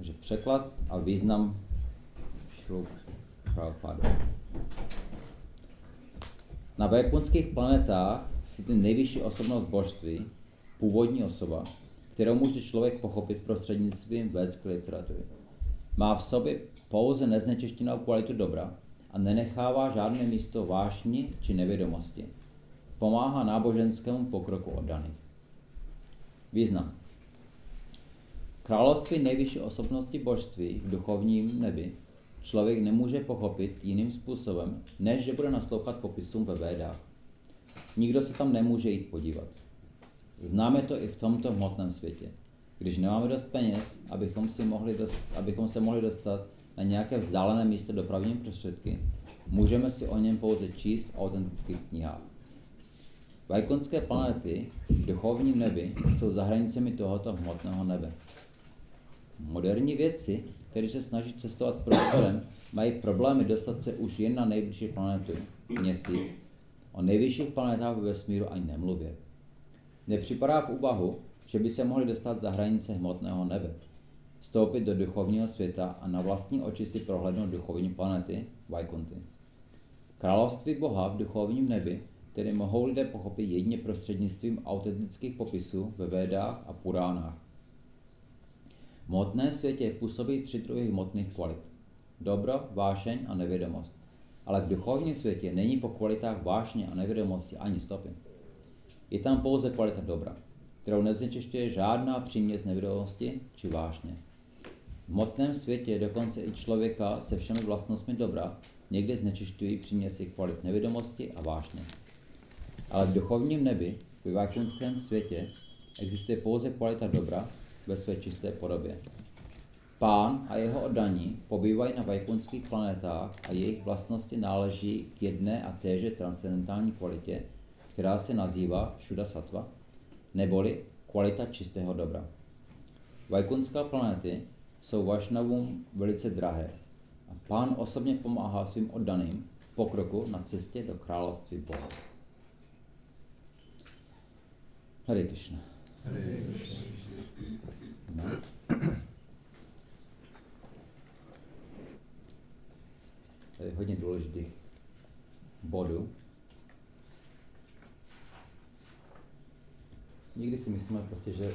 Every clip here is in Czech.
Takže překlad a význam šluk Prabhupada. Na vajkunských planetách si ten nejvyšší osobnost božství, původní osoba, kterou může člověk pochopit prostřednictvím védské literatury. Má v sobě pouze neznečištěnou kvalitu dobra a nenechává žádné místo vášni či nevědomosti. Pomáhá náboženskému pokroku oddaných. Význam. Království nejvyšší osobnosti božství v duchovním nebi člověk nemůže pochopit jiným způsobem, než že bude naslouchat popisům ve Védách. Nikdo se tam nemůže jít podívat. Známe to i v tomto hmotném světě. Když nemáme dost peněz, abychom, si mohli dost, abychom se mohli dostat na nějaké vzdálené místo dopravní prostředky, můžeme si o něm pouze číst v autentických knihách. Vajkonské planety v duchovním nebi jsou za hranicemi tohoto hmotného nebe. Moderní vědci, kteří se snaží cestovat prostorem, mají problémy dostat se už jen na nejbližší planetu, měsíc. O nejvyšších planetách ve vesmíru ani nemluvě. Nepřipadá v úvahu, že by se mohli dostat za hranice hmotného nebe, vstoupit do duchovního světa a na vlastní oči si prohlédnout duchovní planety, Vajkunty. Království Boha v duchovním nebi, které mohou lidé pochopit jedině prostřednictvím autentických popisů ve Védách a Puránách. V hmotném světě působí tři druhy hmotných kvalit. Dobro, vášeň a nevědomost. Ale v duchovním světě není po kvalitách vášně a nevědomosti ani stopy. Je tam pouze kvalita dobra, kterou neznečišťuje žádná příměs nevědomosti či vášně. V hmotném světě dokonce i člověka se všemi vlastnostmi dobra někdy znečišťují příměsi kvalit nevědomosti a vášně. Ale v duchovním nebi, v vajkunském světě, existuje pouze kvalita dobra ve své čisté podobě. Pán a jeho oddaní pobývají na vajkunských planetách a jejich vlastnosti náleží k jedné a téže transcendentální kvalitě, která se nazývá Šuda Sattva, neboli kvalita čistého dobra. Vajkunská planety jsou Vašnavům velice drahé a pán osobně pomáhá svým oddaným pokroku na cestě do království Boha. Hare Krishna. Tady je hodně důležitých bodů. Nikdy si myslíme prostě, že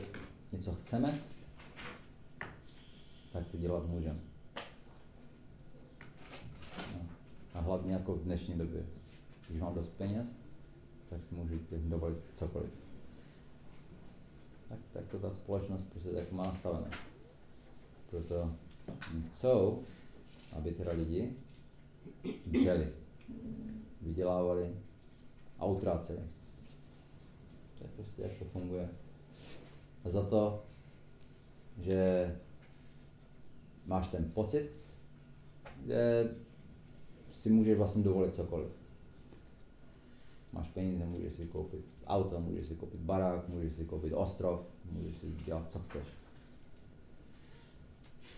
něco chceme, tak to dělat můžeme. No. A hlavně jako v dnešní době. Když mám dost peněz, tak si můžu dovolit cokoliv. Tak, tak to ta společnost prostě tak má nastavené. Proto chcou, aby teda lidi dřeli, vydělávali a utráceli. To je prostě jak to funguje. A za to, že máš ten pocit, že si můžeš vlastně dovolit cokoliv. Máš peníze, můžeš si koupit auto, můžeš si koupit barák, můžeš si koupit ostrov, můžeš si dělat, co chceš.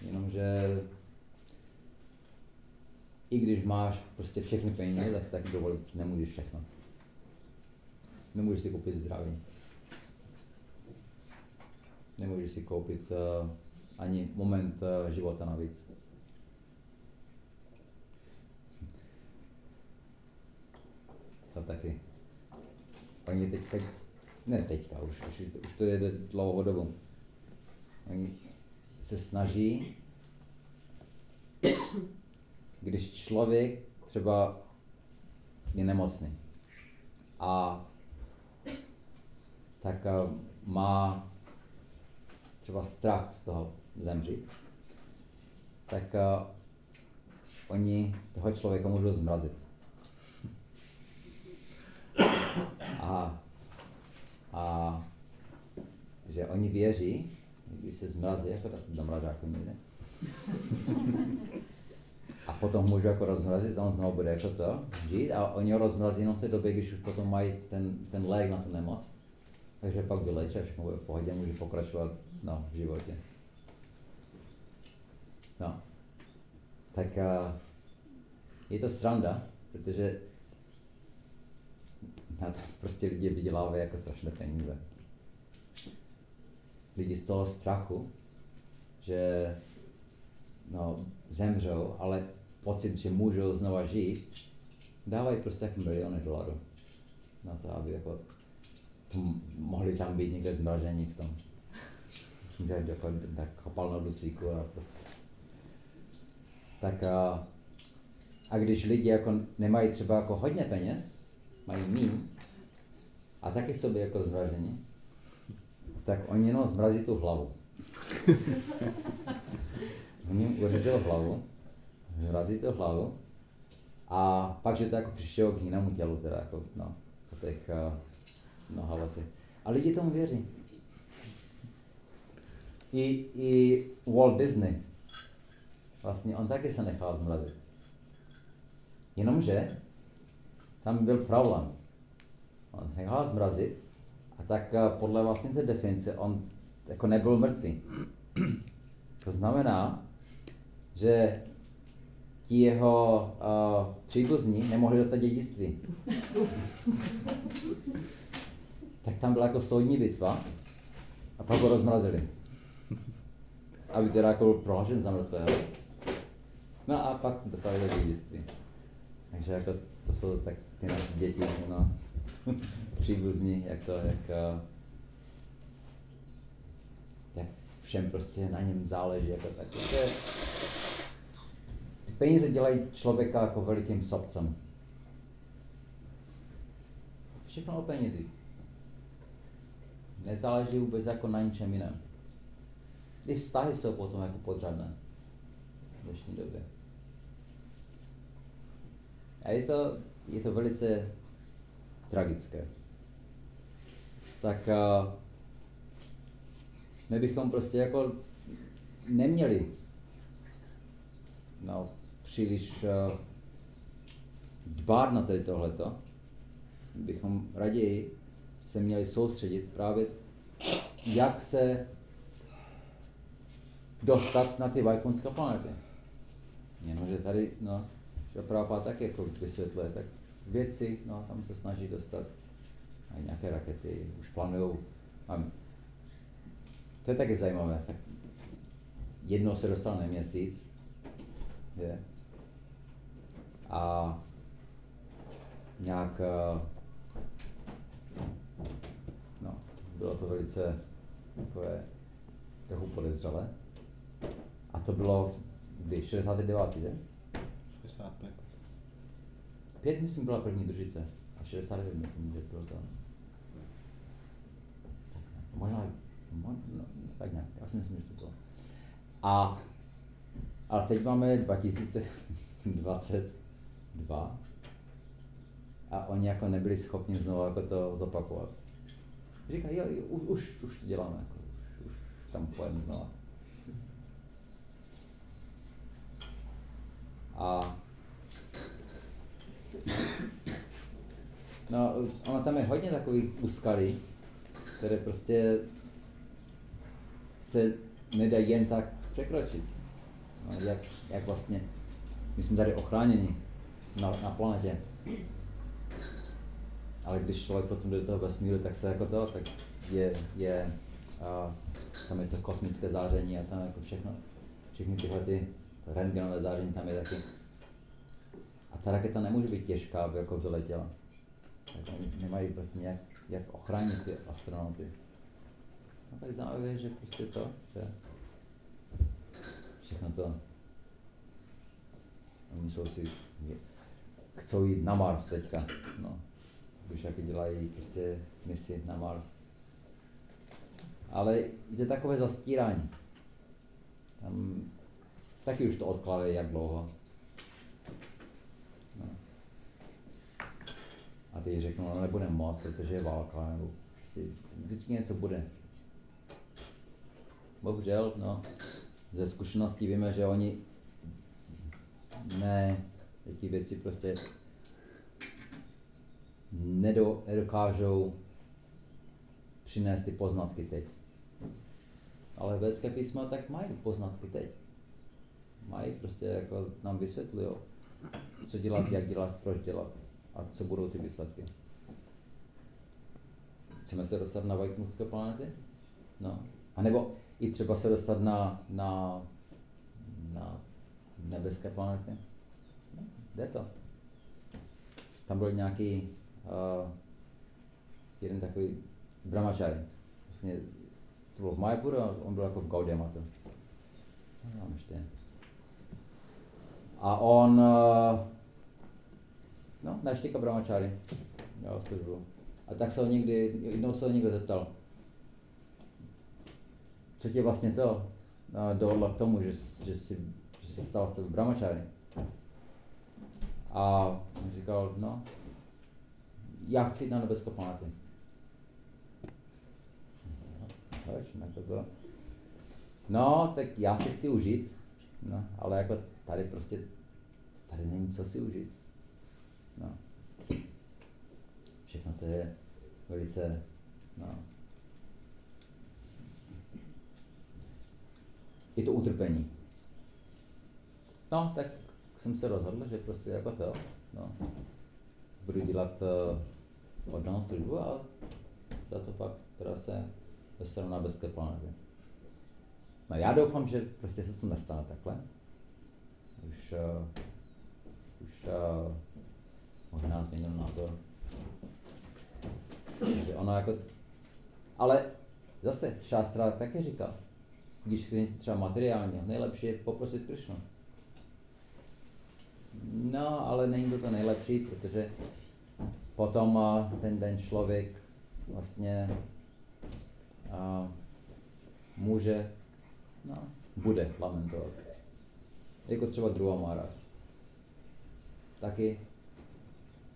Jenomže i když máš prostě všechny peníze, tak dovolit nemůžeš všechno. Nemůžeš si koupit zdraví. Nemůžeš si koupit uh, ani moment uh, života navíc. To taky. Oni teďka, ne teďka, už, už, už to jede dlouhou dobu. Oni se snaží, když člověk třeba je nemocný a tak uh, má třeba strach z toho zemřít, tak uh, oni toho člověka můžou zmrazit. A, a že oni věří, když se zmrazí, jako to se do mrazáku nejde. A potom můžu jako rozmrazit, on znovu bude jako to, žít a oni ho rozmrazí jenom v té době, když už potom mají ten, ten lék na tu nemoc. Takže pak vylečí a všechno bude v pohodě, může pokračovat no, v životě. No. Tak uh, je to sranda, protože na to prostě lidi vydělávají jako strašné peníze. Lidi z toho strachu, že no, zemřou, ale pocit, že můžou znova žít, dávají prostě tak miliony dolarů na to, aby jako mohli tam být někde zmražení v tom. Že jako, tak kopal na dusíku a prostě. Tak a, a když lidi jako nemají třeba jako hodně peněz, mají míň, a taky chcou být jako zmražení, tak oni jenom zmrazí tu hlavu. oni uřežou hlavu, zmrazí tu hlavu a pak, že to jako přišlo k jinému tělu, teda jako, no, po těch uh, mnoha letech. A lidi tomu věří. I, I Walt Disney, vlastně on taky se nechal zmrazit. Jenomže tam byl problém. On se nechal zmrazit a tak uh, podle vlastně té definice on jako nebyl mrtvý. To znamená, že ti jeho uh, příbuzní nemohli dostat dědictví. tak tam byla jako soudní bitva a pak ho rozmrazili. Aby teda jako byl prohlášen za mrtvého. No a pak dostali do dědictví. Takže jako to jsou tak ty naše děti, no, příbuzní, jak to, jak, uh, jak všem prostě na něm záleží, jako tak. To je, peníze dělají člověka jako velikým sobcem. Všechno o penězi. Nezáleží vůbec jako na ničem jiném. I vztahy jsou potom jako podřadné v dnešní době. A je to, je to velice tragické. Tak uh, my bychom prostě jako neměli no, příliš uh, dbát na tady tohleto, bychom raději se měli soustředit právě, jak se dostat na ty vajkunské planety. Jenomže tady, no, že Prabhupada tak jako vysvětluje, tak věci, no, tam se snaží dostat a nějaké rakety, už plánují. To je taky zajímavé. Tak jednou se dostal na měsíc, je, a nějak uh, no, bylo to velice takové trochu podezřelé. A to bylo kdy? 69. že? 65. Pět, myslím, byla první družice. A 69, myslím, že bylo to. Možná, možná no, tak nějak, já si myslím, že to bylo. A, ale teď máme 2022 a oni jako nebyli schopni znovu jako to zopakovat. Říkají, jo, jo už, už to děláme, jako, už, už tam pojedeme znovu. A no, ono tam je hodně takových úskalí, které prostě se nedají jen tak překročit. No, jak, jak vlastně, my jsme tady ochráněni na, na planetě, ale když člověk potom jde do toho vesmíru, tak se jako to, tak je, je a tam je to kosmické záření a tam jako všechno, všechny tyhle ty rentgenové záření tam je taky. A ta raketa nemůže být těžká, aby jako vyletěla. Tak oni nemají prostě nějak, jak ochránit ty astronauty. A tak zajímavé, že prostě to, že všechno to, oni jsou si, chcou jít na Mars teďka, no když jako dělají prostě misi na Mars. Ale je takové zastírání. Tam taky už to odkladají jak dlouho. No. A ty řeknou, no nebudeme moc, protože je válka, nebo prostě vždycky něco bude. Bohužel, no, ze zkušeností víme, že oni ne, ty věci prostě nedo, nedokážou přinést ty poznatky teď. Ale vědecké písma tak mají poznatky teď. Mají prostě jako nám vysvětlují, co dělat, jak dělat, proč dělat a co budou ty výsledky. Chceme se dostat na Vajkmutské planety? No. A nebo i třeba se dostat na, na, na nebeské planety. No, jde to. Tam byl nějaký uh, jeden takový brahmachari. Vlastně to bylo v Majapuru a on byl jako v Gaudematu. No, ještě. A on, uh, no, naštěka brahmachari, dělal službu. A tak se ho někdy, jednou se ho někdo zeptal, co tě vlastně to uh, dohodlo k tomu, že, že, jsi, že se stal z tebe brahmachari. A on říkal, no, já chci jít na nebeské planety. Proč? No, no, tak já si chci užít, no, ale jako tady prostě, tady není co si užít. No. Všechno to je velice, no, je to utrpení. No, tak jsem se rozhodl, že prostě jako to, no, budu dělat uh, oddanou službu a za to pak teda se dostanu na bezké planety. No já doufám, že prostě se to nestane takhle. Už, uh, už uh, možná změnil názor. Že ono jako, ale zase Šástra taky říkal, když chci něco třeba materiálního, nejlepší je poprosit Krishnu. No, ale není to to nejlepší, protože potom uh, ten den člověk vlastně uh, může, no, bude lamentovat. Jako třeba druhá. Taky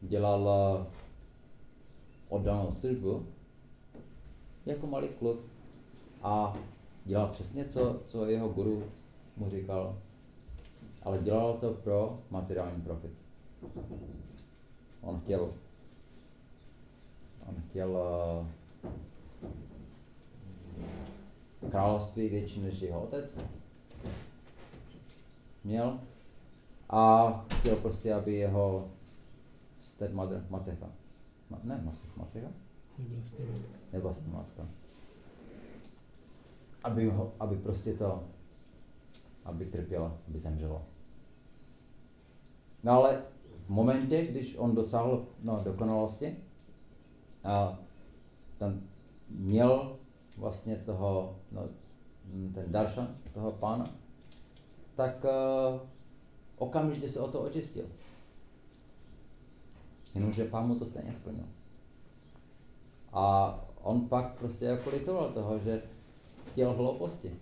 dělal uh, oddanou službu jako malý kluk a dělal přesně, co, co jeho guru mu říkal, ale dělal to pro materiální profit. On chtěl, on chtěl uh, království větší než jeho otec. Měl. A chtěl prostě, aby jeho stepmother, Macecha, ma, ne Macecha, nevlastní matka. Aby, ho, aby prostě to, aby trpěla, aby zemřela. No ale v momentě, když on dosáhl no, dokonalosti, a ten měl vlastně toho, no, ten daršan toho pána, tak uh, okamžitě se o to očistil. Jenomže pán mu to stejně splnil. A on pak prostě jako litoval toho, že chtěl hlouposti.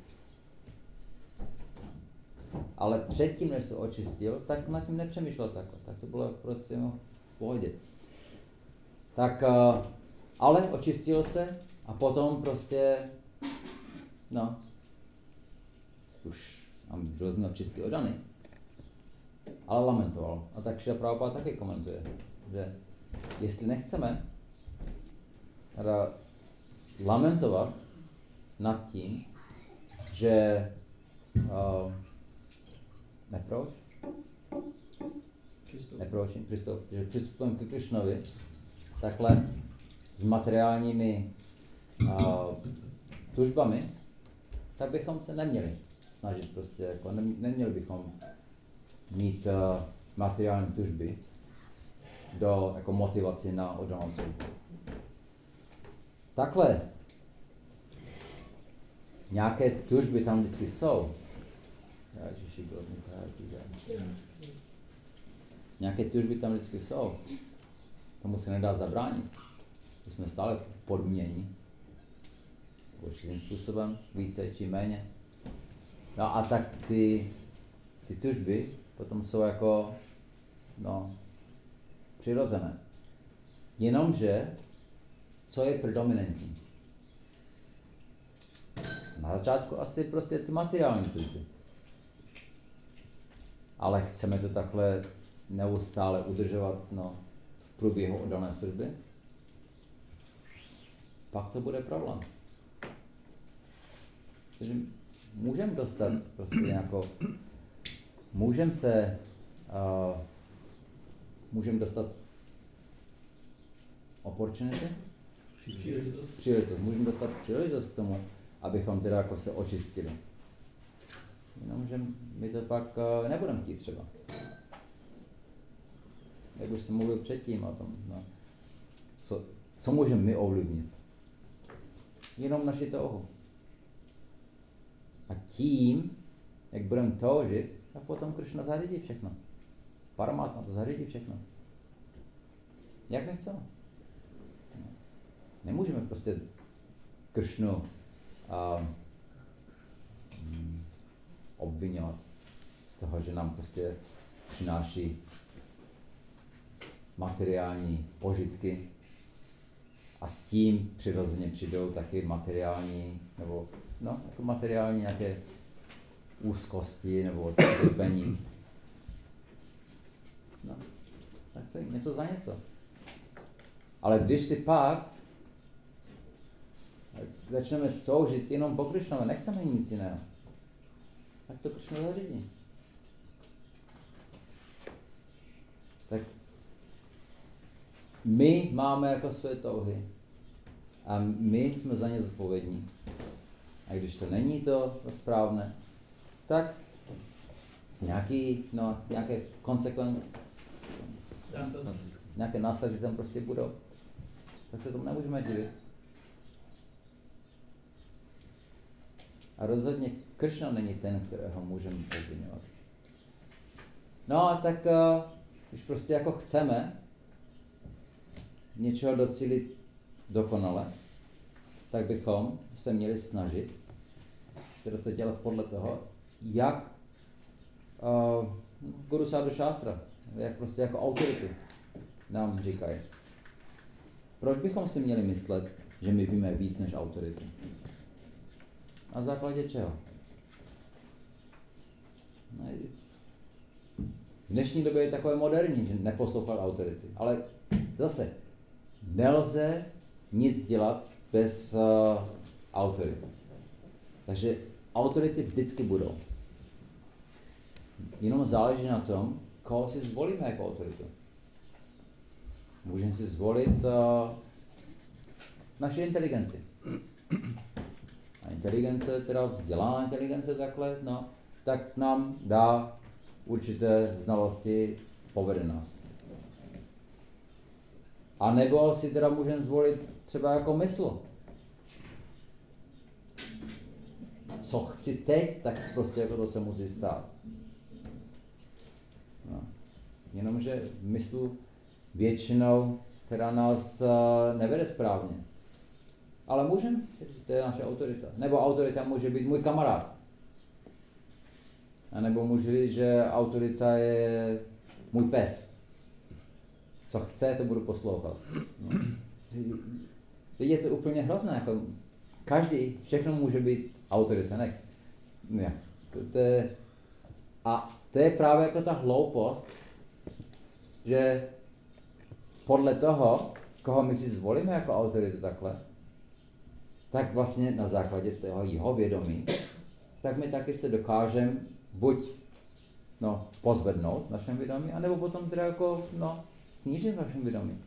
Ale předtím, než se očistil, tak nad tím nepřemýšlel takhle. Tak to bylo prostě no, v pohodě. Tak, uh, ale očistil se a potom prostě, no, už mám hrozně čistý odany. Ale lamentoval. A tak Šila Prabhupada taky komentuje, že jestli nechceme teda lamentovat nad tím, že uh, neproč? Neproč, přistup, že přistupujeme k Krišnovi takhle s materiálními uh, tužbami, tak bychom se neměli snažit prostě, jako ne, neměli bychom mít uh, materiální tužby do jako motivaci na oddanou Takhle nějaké tužby tam vždycky jsou. Nějaké tužby tam vždycky jsou. Tomu se nedá zabránit. My jsme stále podmění. Určitým způsobem, více či méně. No a tak ty, ty tužby potom jsou jako no, přirozené. Jenomže, co je predominantní? Na začátku asi prostě ty materiální tužby. Ale chceme to takhle neustále udržovat no, v průběhu oddané služby, pak to bude problém. Takže můžeme dostat prostě nějakou, můžeme se, uh, můžeme dostat opportunity? Příležitost. Příležitost. Můžeme dostat příležitost k tomu, abychom teda jako se očistili. Jenomže my to pak uh, nebudeme chtít třeba. Jak už jsem mluvil předtím o tom, no, co, co můžeme my ovlivnit? Jenom naši touhu. A tím, jak budeme toužit, tak potom Krishna zařídí všechno. Paramatma to zařídí všechno. Jak my chceme. Nemůžeme prostě Kršnu a, mm, obvinovat z toho, že nám prostě přináší materiální požitky a s tím přirozeně přijdou taky materiální, nebo no, jako materiální nějaké úzkosti nebo trpení. No, tak to je něco za něco. Ale když si pak začneme toužit jenom po Krišnovi, nechceme nic jiného, tak to Krišna zařídí. Tak my máme jako své touhy a my jsme za ně zodpovědní. A když to není to, to správné, tak nějaký, no, nějaké konsekvence, nějaké následky tam prostě budou. Tak se tomu nemůžeme divit. A rozhodně Kršna není ten, kterého můžeme obvinovat. No, tak uh, když prostě jako chceme něčeho docílit dokonale, tak bychom se měli snažit teda to dělat podle toho, jak uh, Guru Sadhu Shastra, jak prostě jako autority nám říkají. Proč bychom si měli myslet, že my víme víc než autority? Na základě čeho? No, v dnešní době je takové moderní, že neposlouchat autority. Ale zase, nelze nic dělat bez uh, autority. Takže autority vždycky budou. Jenom záleží na tom, koho si zvolíme jako autoritu. Můžeme si zvolit uh, naši inteligenci. A inteligence, teda vzdělaná inteligence takhle, no, tak nám dá určité znalosti, povede. A nebo si teda můžeme zvolit třeba jako mysl. Co chci teď, tak prostě jako to se musí stát. No. Jenomže mysl většinou teda nás uh, nevede správně. Ale můžeme, to je naše autorita. Nebo autorita může být můj kamarád. A nebo může být, že autorita je můj pes. Co chce, to budu poslouchat. No. Je to úplně hrozné. Jako každý, všechno může být autorita. Ne, ne. To, to je, a to je právě jako ta hloupost, že podle toho, koho my si zvolíme jako autoritu takhle, tak vlastně na základě toho jeho vědomí, tak my taky se dokážeme buď no, pozvednout v našem vědomí, anebo potom teda jako, no, snížit v našem vědomí.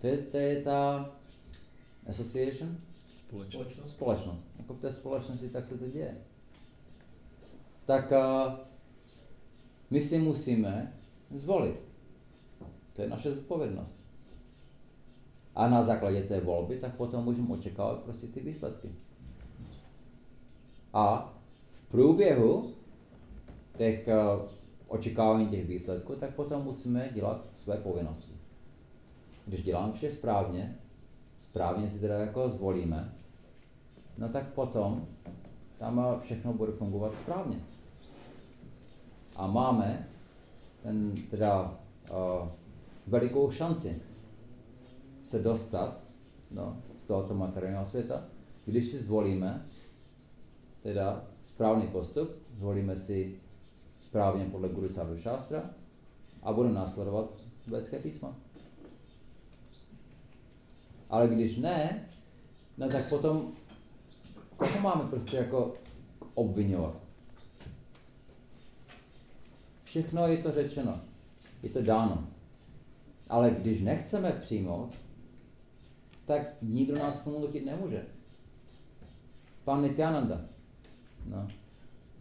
To je, to je ta association? Společnost. Společnost. Jako v té společnosti tak se to děje. Tak uh, my si musíme zvolit. To je naše zodpovědnost. A na základě té volby, tak potom můžeme očekávat prostě ty výsledky. A v průběhu těch uh, očekávání těch výsledků, tak potom musíme dělat své povinnosti. Když děláme vše správně, správně si teda jako zvolíme, no tak potom tam všechno bude fungovat správně. A máme ten teda uh, velikou šanci se dostat no, z tohoto materiálního světa, když si zvolíme teda správný postup, zvolíme si správně podle Guru Sadhu Shastra a budeme následovat védské písmo. Ale když ne, no tak potom koho máme prostě jako obvinovat? Všechno je to řečeno, je to dáno. Ale když nechceme přijmout, tak nikdo nás tomu nutit nemůže. Pan Nityananda. No.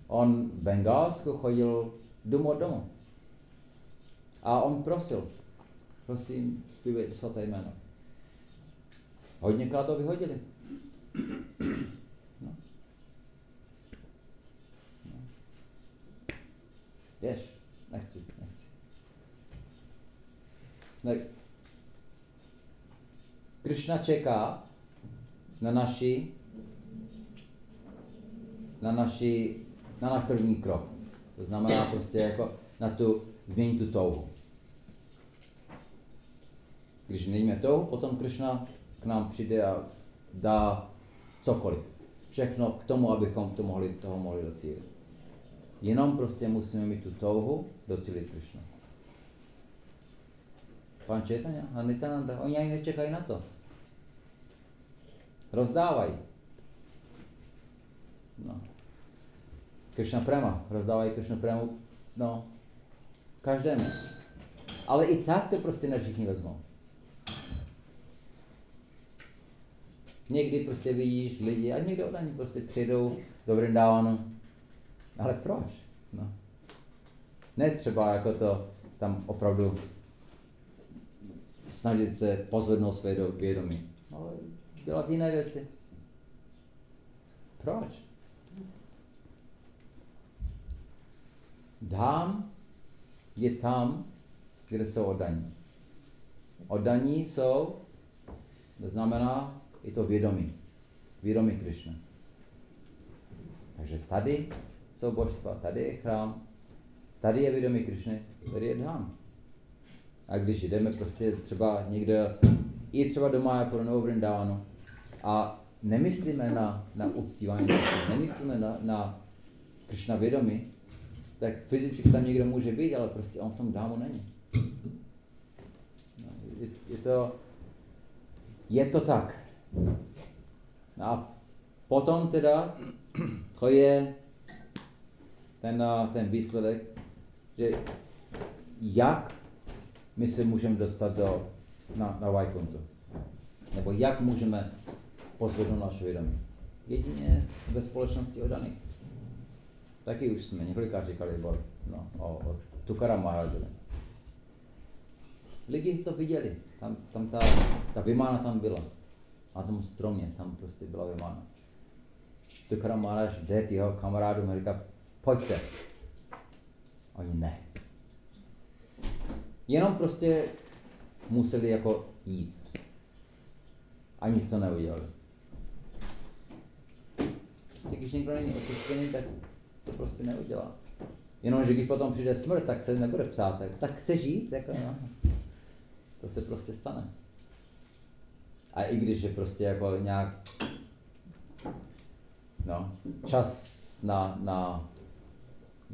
On v Bengálsku chodil domů od domu. A on prosil, prosím, zpívejte svaté jméno. Hodněkrát to vyhodili. No. No. Nechci, nechci. Ne. Krishna čeká na naši na, naši, na náš první krok. To znamená prostě jako na tu, změnit tu touhu. Když měníme touhu, potom Krishna k nám přijde a dá cokoliv. Všechno k tomu, abychom to mohli, toho mohli docílit. Jenom prostě musíme mít tu touhu docílit Krishna. Pan Četania a Nitananda, oni ani nečekají na to. Rozdávají. No. Krishna Prema, rozdávají Krishna Premu, no, každému. Ale i tak to prostě ne všichni vezmou. Někdy prostě vidíš lidi a někdo od prostě přijdou do Vrindávanu. Ale proč? No. Ne třeba jako to tam opravdu snažit se pozvednout své vědomí, ale dělat jiné věci. Proč? Dhám je tam, kde jsou oddaní. Oddaní jsou, to znamená, je to vědomí. Vědomí Krishna. Takže tady jsou božstva, tady je chrám, tady je vědomí Krishna, tady je dhám. A když jdeme prostě třeba někde, i třeba do Májapuru nebo Vrindánu a nemyslíme na, na uctívání, nemyslíme na, na Krishna vědomí, tak fyzicky tam někdo může být, ale prostě on v tom dámu není. No, je, je, to, je to tak. No a potom teda, to je ten, ten výsledek, že jak my se můžeme dostat do, na, na Vajkuntu. Nebo jak můžeme pozvednout naše vědomí. Jedině ve společnosti odaných. Taky už jsme několikrát říkali boj no, o, o Tukara Maharajovi. Lidi to viděli, tam, tam ta, ta vymána tam byla. Na tom stromě, tam prostě byla vymána. Tukara Maharaj jde k jeho kamarádům a říká, pojďte. Oni ne. Jenom prostě museli jako jít. Ani to neudělali. Prostě když někdo není očištěný, tak to prostě neudělá. Jenomže když potom přijde smrt, tak se nebude ptát, tak, tak chce žít? Jako, no. To se prostě stane. A i když je prostě jako nějak no, čas na, na,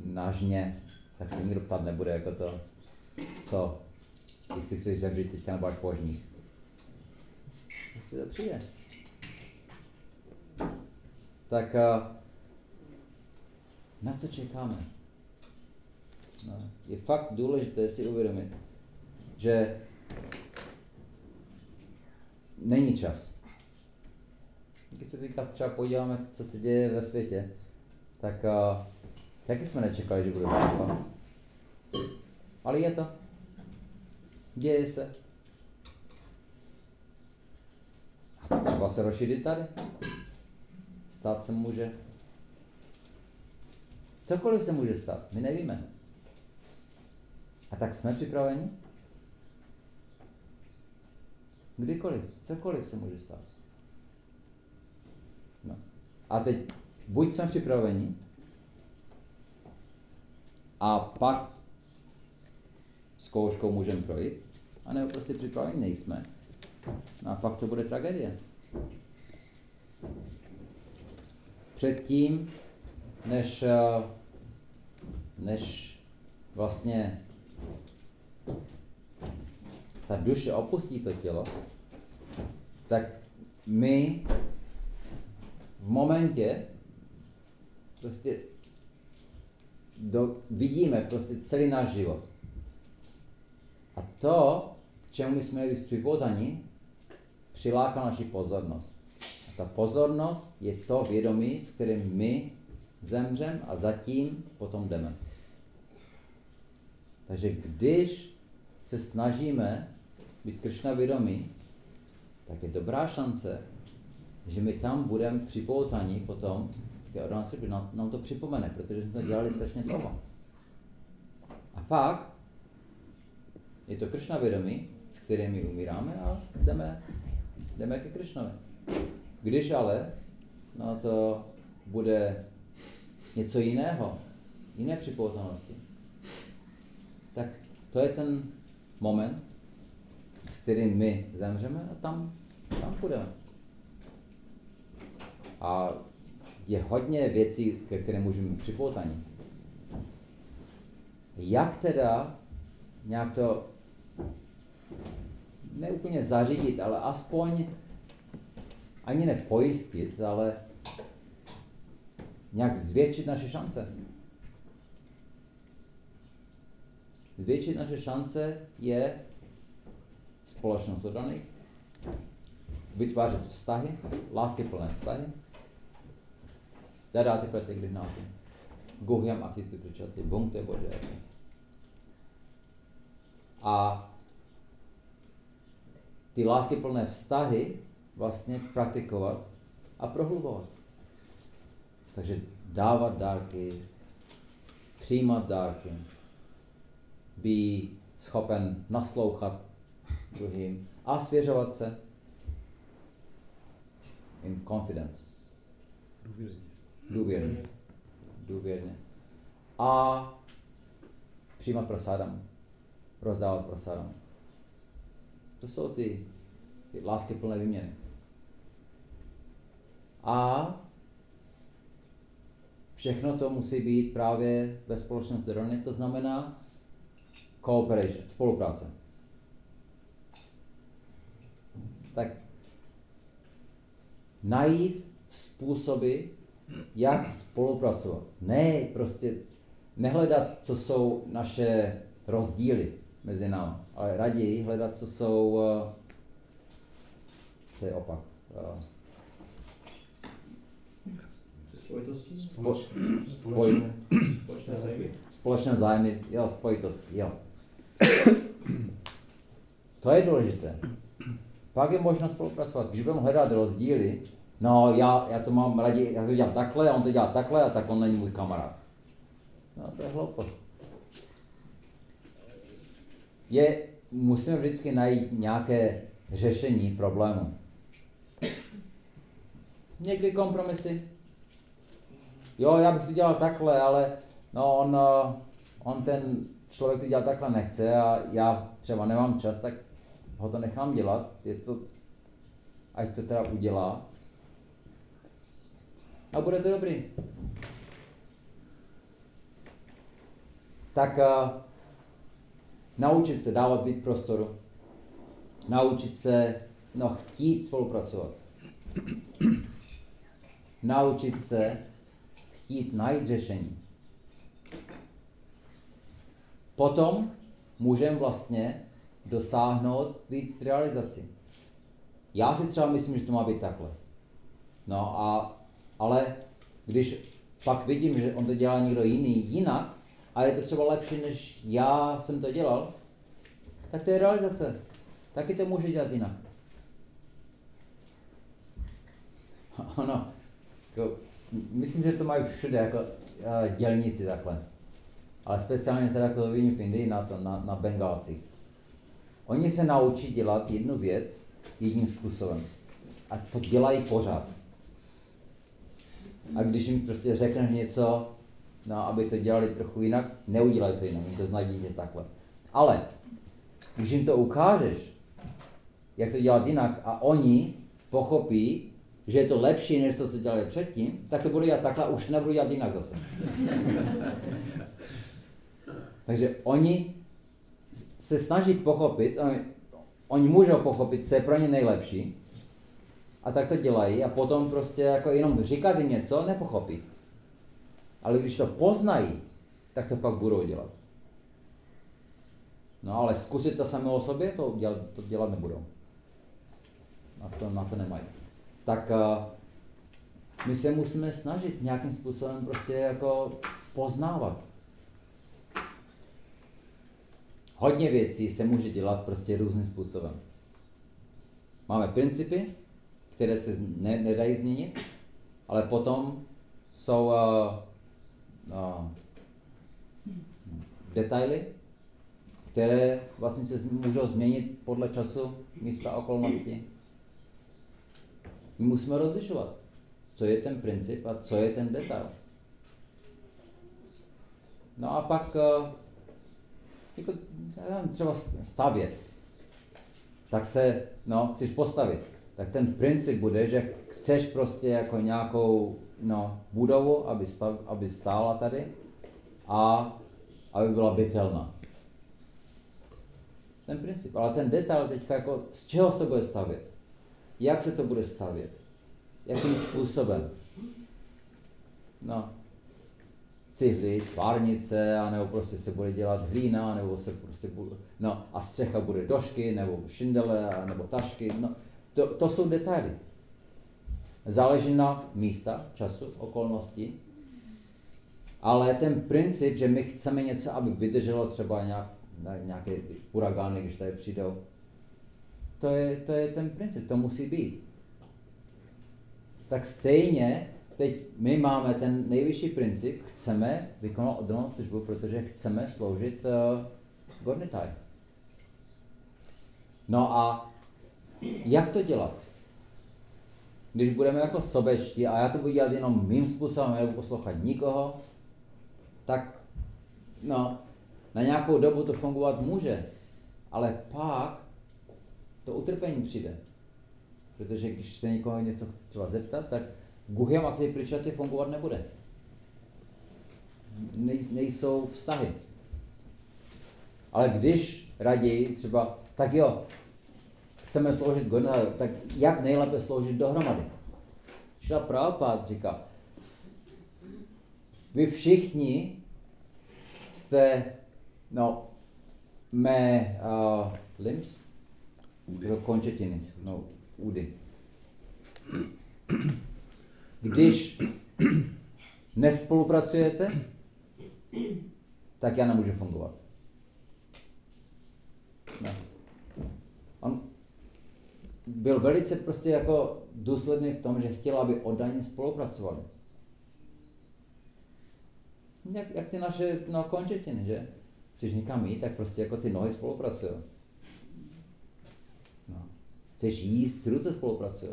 na žně, tak se nikdo ptát nebude jako to, co, jestli chceš zemřít teďka nebo až po žních. Prostě to přijde. Tak uh, na co čekáme? No, je fakt důležité si uvědomit, že není čas. Když se teďka třeba podíváme, co se děje ve světě, tak uh, taky jsme nečekali, že bude válka. Ale je to. Děje se. A třeba se rozšířit tady. Stát se může Cokoliv se může stát, my nevíme. A tak jsme připraveni? Kdykoliv, cokoliv se může stát. No. A teď buď jsme připraveni, a pak zkouškou můžeme projít, anebo prostě připraveni nejsme. No a pak to bude tragédie. Předtím, než uh, než vlastně ta duše opustí to tělo, tak my v momentě prostě do, vidíme prostě celý náš život. A to, k čemu my jsme byli připoutaní, přiláká naši pozornost. A ta pozornost je to vědomí, s kterým my zemřem a zatím potom jdeme. Takže když se snažíme být Kršna vědomí, tak je dobrá šance, že my tam budeme připoutaní potom té ordinaci, nám, nám to připomene, protože jsme to dělali strašně dlouho. A pak je to Kršna vědomí, s kterými umíráme a jdeme, jdeme ke Kršnovi. Když ale no to bude něco jiného, jiné připoutanosti, tak to je ten moment, s kterým my zemřeme a tam, tam půjdeme. A je hodně věcí, ke kterým můžeme připoutaní. Jak teda nějak to neúplně zařídit, ale aspoň ani nepojistit, ale nějak zvětšit naše šance. Zvětšit naše šance je společnost oddaných, vytvářet vztahy, lásky plné vztahy, dadáty proti gryhnáty, guhyam akity pričaty, bungte bože. A ty lásky plné vztahy vlastně praktikovat a prohlubovat. Takže dávat dárky, přijímat dárky, být schopen naslouchat druhým a svěřovat se in confidence. Důvěrně. Důvěrně. Důvěrně. A přijímat prosádam. Rozdávat prosádam. To jsou ty, ty lásky plné výměny. A všechno to musí být právě ve společnosti rovně, to znamená cooperation, spolupráce. Tak najít způsoby, jak spolupracovat. Ne prostě nehledat, co jsou naše rozdíly mezi námi, ale raději hledat, co jsou, uh, co je opak. Uh, Spojitosti? Spo, spoj, Společné zájmy? společné zájmy, jo, spojitosti, jo. To je důležité. Pak je možno spolupracovat. Když budeme hledat rozdíly, no já, já to mám raději, já to dělám takhle, a on to dělá takhle, a tak on není můj kamarád. No to je hloupost. Je, musíme vždycky najít nějaké řešení problému. Někdy kompromisy. Jo, já bych to dělal takhle, ale no on, eh, on ten člověk to dělat takhle nechce a já třeba nemám čas, tak ho to nechám dělat. Je to, ať to teda udělá. A bude to dobrý. Tak uh, naučit se dávat být prostoru. Naučit se no, chtít spolupracovat. Naučit se chtít najít řešení. Potom můžeme vlastně dosáhnout víc realizací. Já si třeba myslím, že to má být takhle. No a, ale když pak vidím, že on to dělá někdo jiný jinak a je to třeba lepší, než já jsem to dělal, tak to je realizace. Taky to může dělat jinak. Ano, jako, myslím, že to mají všude jako uh, dělníci takhle. Ale speciálně teda, jako to vidím v Indii, na, to, na, na Bengálcích. Oni se naučí dělat jednu věc jedním způsobem. A to dělají pořád. A když jim prostě řekneš něco, no, aby to dělali trochu jinak, neudělají to jinak, oni to znají dělat takhle. Ale když jim to ukážeš, jak to dělat jinak a oni pochopí, že je to lepší, než to, co dělali předtím, tak to budu dělat takhle, už nebudu dělat jinak zase. Takže oni se snaží pochopit, oni můžou pochopit, co je pro ně nejlepší, a tak to dělají a potom prostě jako jenom říkat jim něco, nepochopí. Ale když to poznají, tak to pak budou dělat. No ale zkusit to samé o sobě, to dělat, to dělat nebudou. Na to, na to nemají. Tak uh, my se musíme snažit nějakým způsobem prostě jako poznávat. Hodně věcí se může dělat prostě různým způsobem. Máme principy, které se ne, nedají změnit, ale potom jsou uh, uh, detaily, které vlastně se můžou změnit podle času, místa, okolnosti. My musíme rozlišovat, co je ten princip a co je ten detail. No a pak uh, jako, třeba stavět. Tak se, no, chceš postavit. Tak ten princip bude, že chceš prostě jako nějakou no, budovu, aby, stav, aby stála tady a aby byla bytelná. Ten princip. Ale ten detail teďka jako, z čeho se to bude stavět? Jak se to bude stavět? Jakým způsobem? No, cihly, tvárnice, anebo prostě se bude dělat hlína, nebo se prostě bude, no a střecha bude došky, nebo šindele, nebo tašky, no, to, to jsou detaily. Záleží na místa, času, okolnosti, ale ten princip, že my chceme něco, aby vydrželo třeba nějak, nějaké uragány, když tady přijdou, to je, to je ten princip, to musí být. Tak stejně teď my máme ten nejvyšší princip, chceme vykonat oddanou službu, protože chceme sloužit uh, Gornitaj. No a jak to dělat? Když budeme jako sobečtí a já to budu dělat jenom mým způsobem, nebudu poslouchat nikoho, tak no, na nějakou dobu to fungovat může, ale pak to utrpení přijde. Protože když se někoho něco chce třeba zeptat, tak Guhem a Klipričatě fungovat nebude. Nej, nejsou vztahy. Ale když raději třeba, tak jo, chceme sloužit Godna, tak jak nejlépe sloužit dohromady? Šla Prabhupád říká, vy všichni jste, no, mé uh, limbs, končetiny, no, údy. Když nespolupracujete, tak já nemůžu fungovat. Ne. Byl velice prostě jako důsledný v tom, že chtěl, aby oddaně spolupracovali. Jak, jak ty naše no, končetiny, že? Chceš někam jít, tak prostě jako ty nohy spolupracují. No. Chceš jíst, ty ruce spolupracují.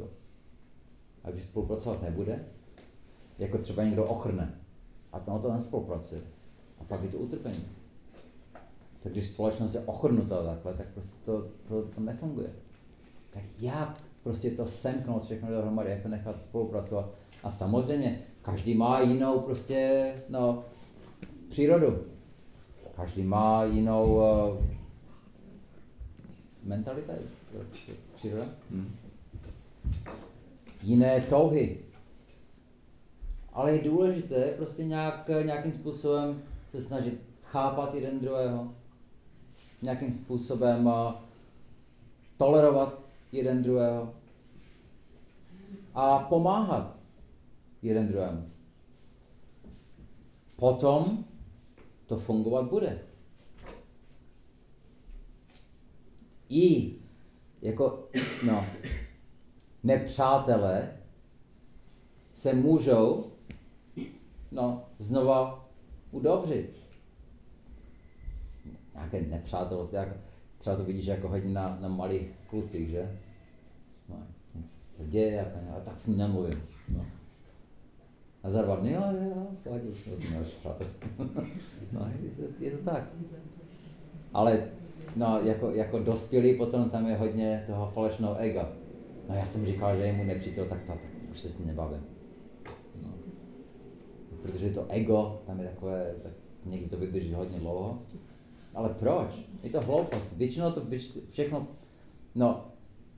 A když spolupracovat nebude, jako třeba někdo ochrne a to na to nespolupracuje, a pak je to utrpení. Tak když společnost je ochrnutá takhle, tak prostě to, to, to nefunguje. Tak jak prostě to semknout všechno dohromady, jak to nechat spolupracovat. A samozřejmě, každý má jinou prostě, no, přírodu. Každý má jinou uh, mentalitu, příroda. Hmm jiné touhy. Ale je důležité prostě nějak, nějakým způsobem se snažit chápat jeden druhého, nějakým způsobem uh, tolerovat jeden druhého a pomáhat jeden druhému. Potom to fungovat bude. I jako, no, nepřátelé se můžou no, znova udobřit. Nějaké nepřátelství, jak, třeba to vidíš jako hodně na, na malých klucích, že? No, nic se děje, a tak s ním nemluvím. No. A za dva dny, jo, jo, pohodě, už no, je to, je to tak. Ale no, jako, jako dospělý potom tam je hodně toho falešného ega. No já jsem říkal, že je mu nepřítel, tak to, tak už se s ním nebavím. No. Protože to ego, tam je takové, tak někdy to vydrží hodně dlouho. Ale proč? Je to hloupost. Většinou to všechno, no,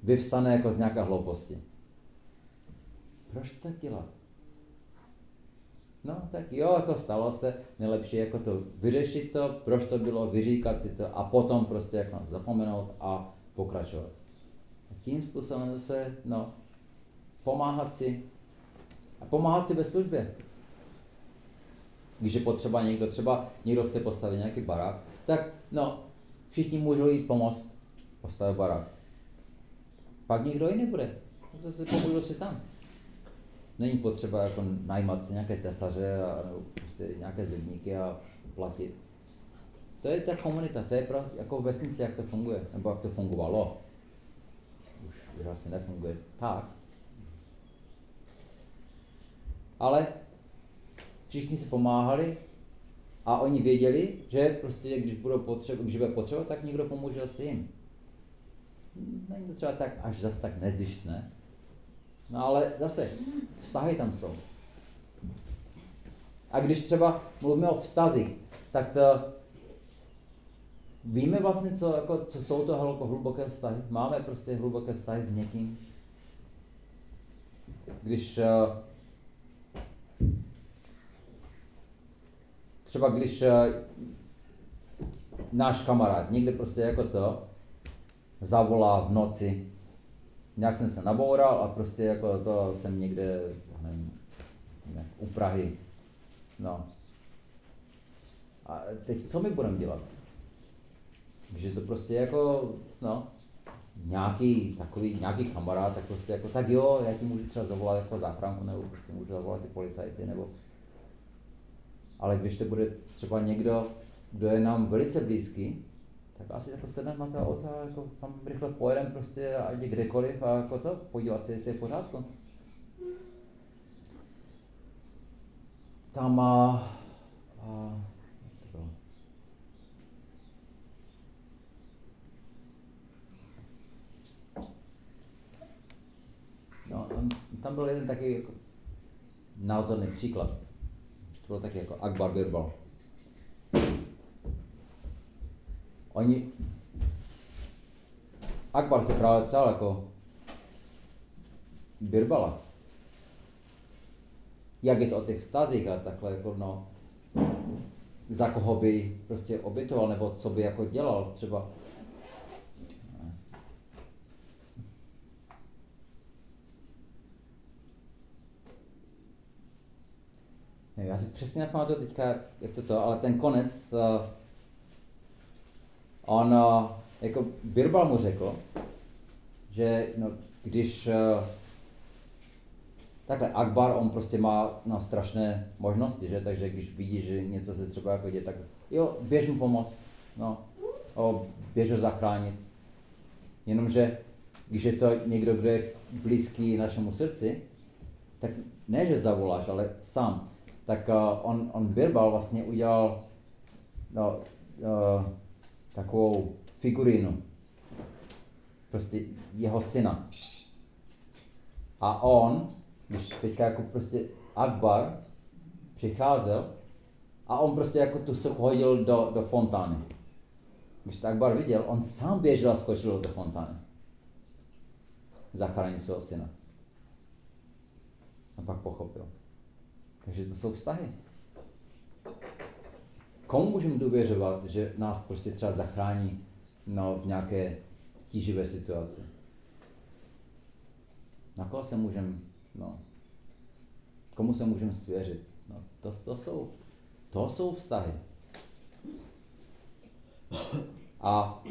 vyvstane jako z nějaké hlouposti. Proč to tak dělat? No, tak jo, jako stalo se, nejlepší jako to vyřešit to, proč to bylo, vyříkat si to a potom prostě jako zapomenout a pokračovat tím způsobem zase no, pomáhat si A pomáhat si ve službě. Když je potřeba někdo, třeba někdo chce postavit nějaký barák, tak no, všichni můžou jít pomoct postavit barák. Pak nikdo jiný bude. Zase pomůžu si tam. Není potřeba jako najmat si nějaké tesaře a nebo prostě nějaké zedníky a platit. To je ta komunita, to je prostě jako vesnice, jak to funguje, nebo jak to fungovalo. Už, už asi nefunguje tak. Ale všichni si pomáhali a oni věděli, že prostě když budou potřeba, když bude potřeba, tak někdo pomůže asi jim. Není to třeba tak až zas tak nezjištné. No ale zase, vztahy tam jsou. A když třeba mluvíme o vztazích, tak to, víme vlastně, co, jako, co jsou to jako hluboké vztahy. Máme prostě hluboké vztahy s někým. Když uh, třeba když uh, náš kamarád někde prostě jako to zavolá v noci, nějak jsem se naboural a prostě jako to jsem někde, nevím, u Prahy. No. A teď co my budeme dělat? Že to prostě jako, no, nějaký takový, nějaký kamarád, tak prostě jako, tak jo, já ti můžu třeba zavolat jako záchranku, nebo prostě můžu zavolat ty policajty, nebo ale když to bude třeba někdo, kdo je nám velice blízký, tak asi jako sedneme na to auto a jako tam rychle pojedeme prostě ať kdekoliv a jako to, podívat se, jestli je v pořádku. Tam a, a No, tam, tam byl jeden taky jako názorný příklad. To byl taky jako Akbar Birbal. Oni, Akbar se právě ptal jako Birbala, jak je to o těch vztazích a takhle jako no, za koho by prostě obětoval, nebo co by jako dělal třeba. Já si přesně nepamatuju teďka, jak to to, ale ten konec, uh, on, uh, jako Birbal mu řekl, že no, když uh, takhle Akbar, on prostě má no, strašné možnosti, že? takže když vidí, že něco se třeba jako děje, tak jo, běž mu pomoct, no, o, běž ho zachránit. Jenomže když je to někdo, kdo je blízký našemu srdci, tak ne, že zavoláš, ale sám. Tak uh, on, on Birbal vlastně udělal no, uh, takovou figurínu, prostě jeho syna. A on, když teďka jako prostě Akbar přicházel a on prostě jako tu sochu hodil do, do fontány. Když to Akbar viděl, on sám běžel a skočil do fontány. Zachránit svého syna. A pak pochopil. Takže to jsou vztahy komu můžeme důvěřovat, že nás prostě třeba zachrání no, v nějaké tíživé situaci? Na koho se můžeme, no, komu se můžeme svěřit? No, to, to, jsou, to jsou vztahy. A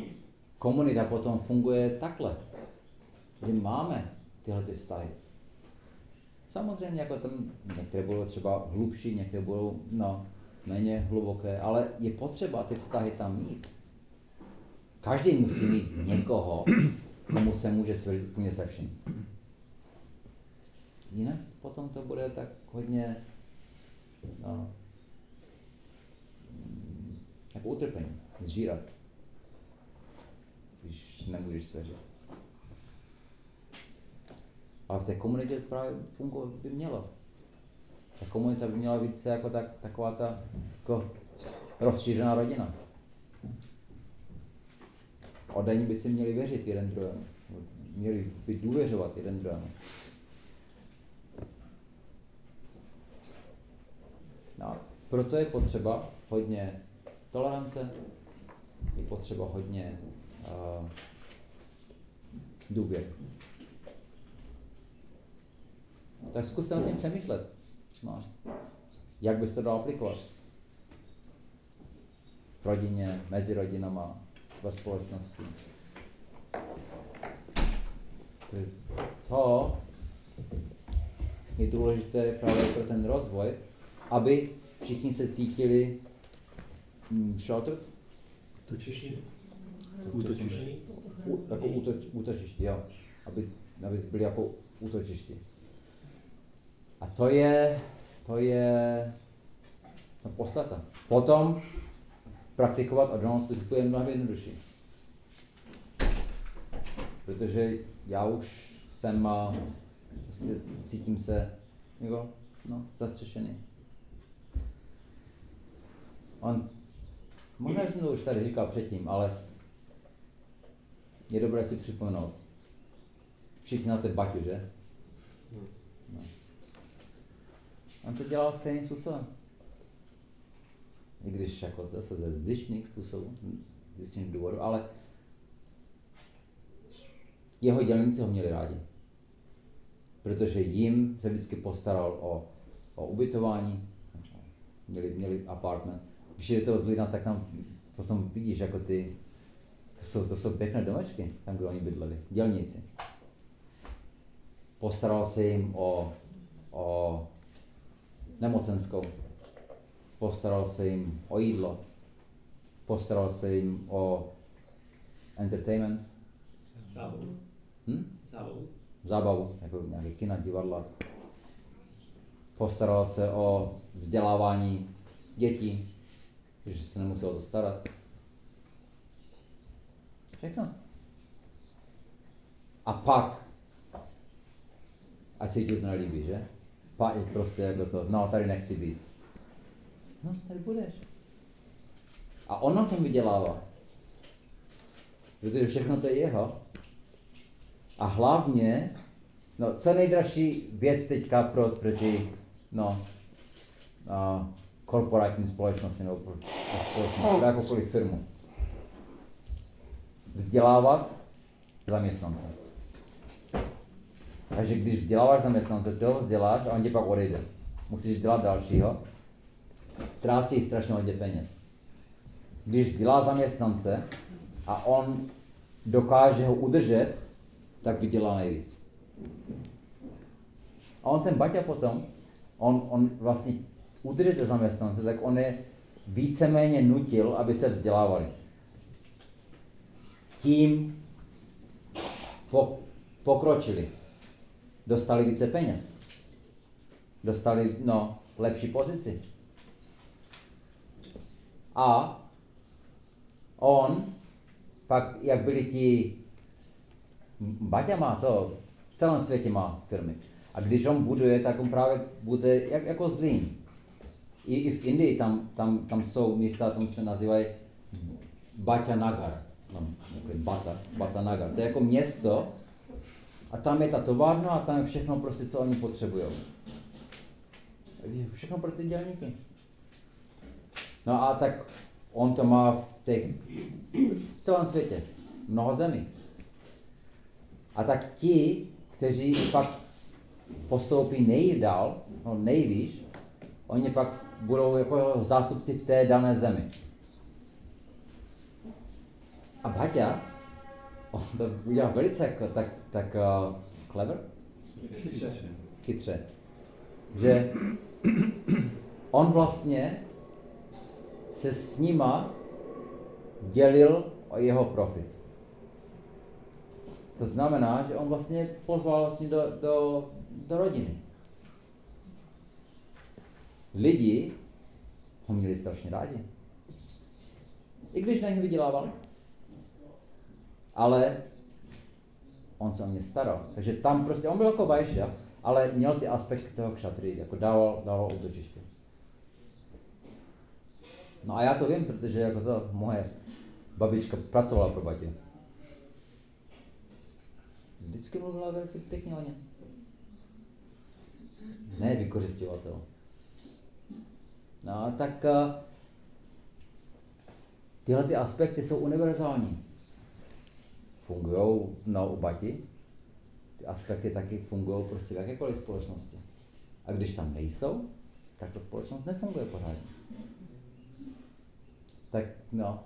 komunita potom funguje takhle, že máme tyhle ty vztahy. Samozřejmě jako tam některé budou třeba hlubší, některé budou no, méně hluboké, ale je potřeba ty vztahy tam mít. Každý musí mít někoho, komu se může svěřit úplně se vším. Jinak potom to bude tak hodně no, jako utrpení, zžírat, když nemůžeš svěřit. Ale v té komunitě právě fungovat by mělo ta komunita by měla být jako tak, taková ta jako rozšířená rodina. Oddaní by si měli věřit jeden druhému. Měli by důvěřovat jeden druhému. No, proto je potřeba hodně tolerance, je potřeba hodně uh, důvěry. Tak zkuste nad tím přemýšlet. No. Jak byste to dal aplikovat? V rodině, mezi rodinama, ve společnosti. To je důležité právě pro ten rozvoj, aby všichni se cítili mm, sheltered, Útočiště. Útočiště. Jako útoč, útočiště, jo. Aby, aby byli jako útočiště. A to je, to je ta podstata. Potom praktikovat odolnost službu je mnohem jednodušší. Protože já už jsem, a, prostě cítím se, jako, no, zastřešený. On, možná jsem to už tady říkal předtím, ale je dobré si připomenout. Všichni znáte Baťu, že? No. On to dělal stejným způsobem. I když jako zase ze zdyšných způsobů, zdyšných důvodů, ale jeho dělníci ho měli rádi. Protože jim se vždycky postaral o, o ubytování, měli, měli apartment. Když je to z Lidna, tak tam potom vidíš, jako ty, to jsou, to jsou pěkné domečky, tam, kde oni bydleli, dělníci. Postaral se jim o, o nemocenskou, postaral se jim o jídlo, postaral se jim o entertainment, Zábavu. hm? Zábavu. zábavu, jako nějaké kina, divadla. Postaral se o vzdělávání dětí, že se nemusel o to starat. Všechno. A pak, ať se ti to nelíbí, že? Je prostě jako to, no tady nechci být. No, tady budeš. A on na tom vydělává. Protože všechno to je jeho. A hlavně, no, co nejdražší věc teďka pro, proti, no, a, korporátní společnosti nebo pro, pro společnost, pro jakoukoliv firmu. Vzdělávat zaměstnance. Takže když vzděláváš zaměstnance, ty ho vzděláš a on tě pak odejde. Musíš vzdělat dalšího. Ztrácí strašně hodně peněz. Když vzdělá zaměstnance a on dokáže ho udržet, tak vydělá nejvíc. A on ten Baťa potom, on, on vlastně udržet zaměstnance, tak on je víceméně nutil, aby se vzdělávali. Tím po, pokročili. Dostali více peněz. Dostali no, lepší pozici. A on, pak jak byli ti Baťa má to, v celém světě má firmy. A když on buduje, tak on právě bude jak, jako Zlín. I, I v Indii tam, tam, tam jsou místa, tam se nazývají Baťa Nagar. No, jako Bata, Bata Nagar. To je jako město a tam je ta továrna a tam je všechno prostě, co oni potřebují. Všechno pro ty dělníky. No a tak on to má v, těch, v celém světě, mnoho zemí. A tak ti, kteří pak postoupí nejdál, no nejvýš, oni pak budou jako zástupci v té dané zemi. A Baťa, on to udělal velice jako, tak, tak uh, clever, chytře, že on vlastně se s nima dělil o jeho profit. To znamená, že on vlastně pozval vlastně do, do, do rodiny. Lidi ho měli strašně rádi. I když na ně vydělával. Ale on se o mě staral. Takže tam prostě, on byl jako vajša, ale měl ty aspekty toho kšatry, jako dával, dával útočiště. No a já to vím, protože jako to moje babička pracovala pro batě. Vždycky mluvila velice pěkně o něm. Ne vykořišťovatel. No, tak uh, tyhle ty aspekty jsou univerzální. Fungují no, u Bati, ty aspekty taky fungují prostě v jakékoliv společnosti. A když tam nejsou, tak ta společnost nefunguje pořádně. Tak no,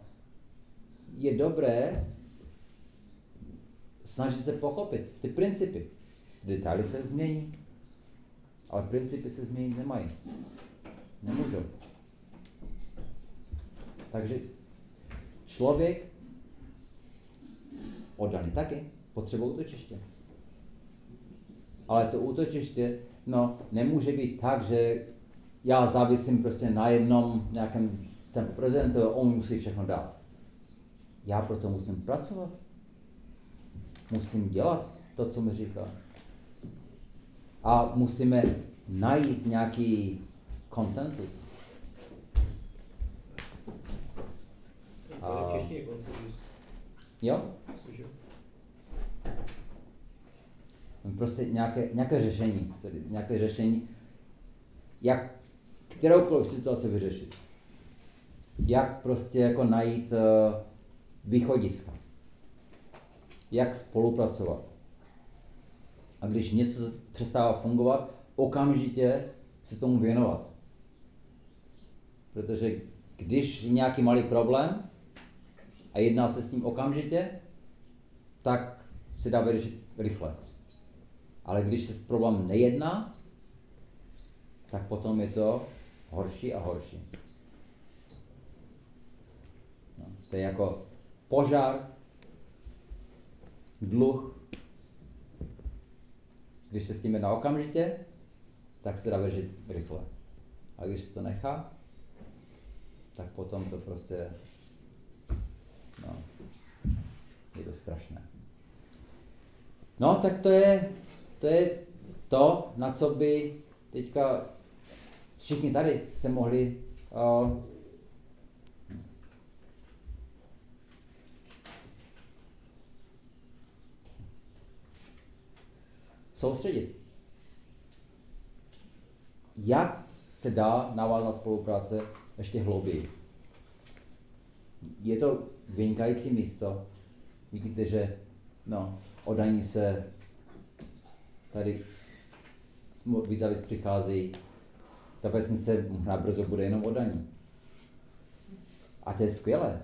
je dobré snažit se pochopit ty principy. Detaily se změní, ale principy se změnit nemají. Nemůžou. Takže člověk oddaný taky potřebuje útočiště. Ale to útočiště no, nemůže být tak, že já závisím prostě na jednom nějakém ten prezident, on musí všechno dát. Já proto musím pracovat. Musím dělat to, co mi říká. A musíme najít nějaký konsensus. A... češtině konsensus. Jo? Prostě nějaké, nějaké řešení, nějaké řešení, jak kteroukoliv situaci vyřešit. Jak prostě jako najít uh, východiska. Jak spolupracovat. A když něco přestává fungovat, okamžitě se tomu věnovat. Protože když je nějaký malý problém a jedná se s ním okamžitě, tak se dá vyřešit rychle. Ale když se s problém nejedná, tak potom je to horší a horší. No, to je jako požár, dluh. Když se s tím jedná okamžitě, tak se dá vyřešit rychle. A když se to nechá, tak potom to prostě no, je to strašné. No, tak to je, to je to, na co by teďka všichni tady se mohli uh, soustředit. Jak se dá navázat spolupráce ještě hlouběji? Je to vynikající místo. Vidíte, že no, odaní se tady víc a víc přichází. Ta vesnice možná brzo bude jenom odaní. A to je skvělé.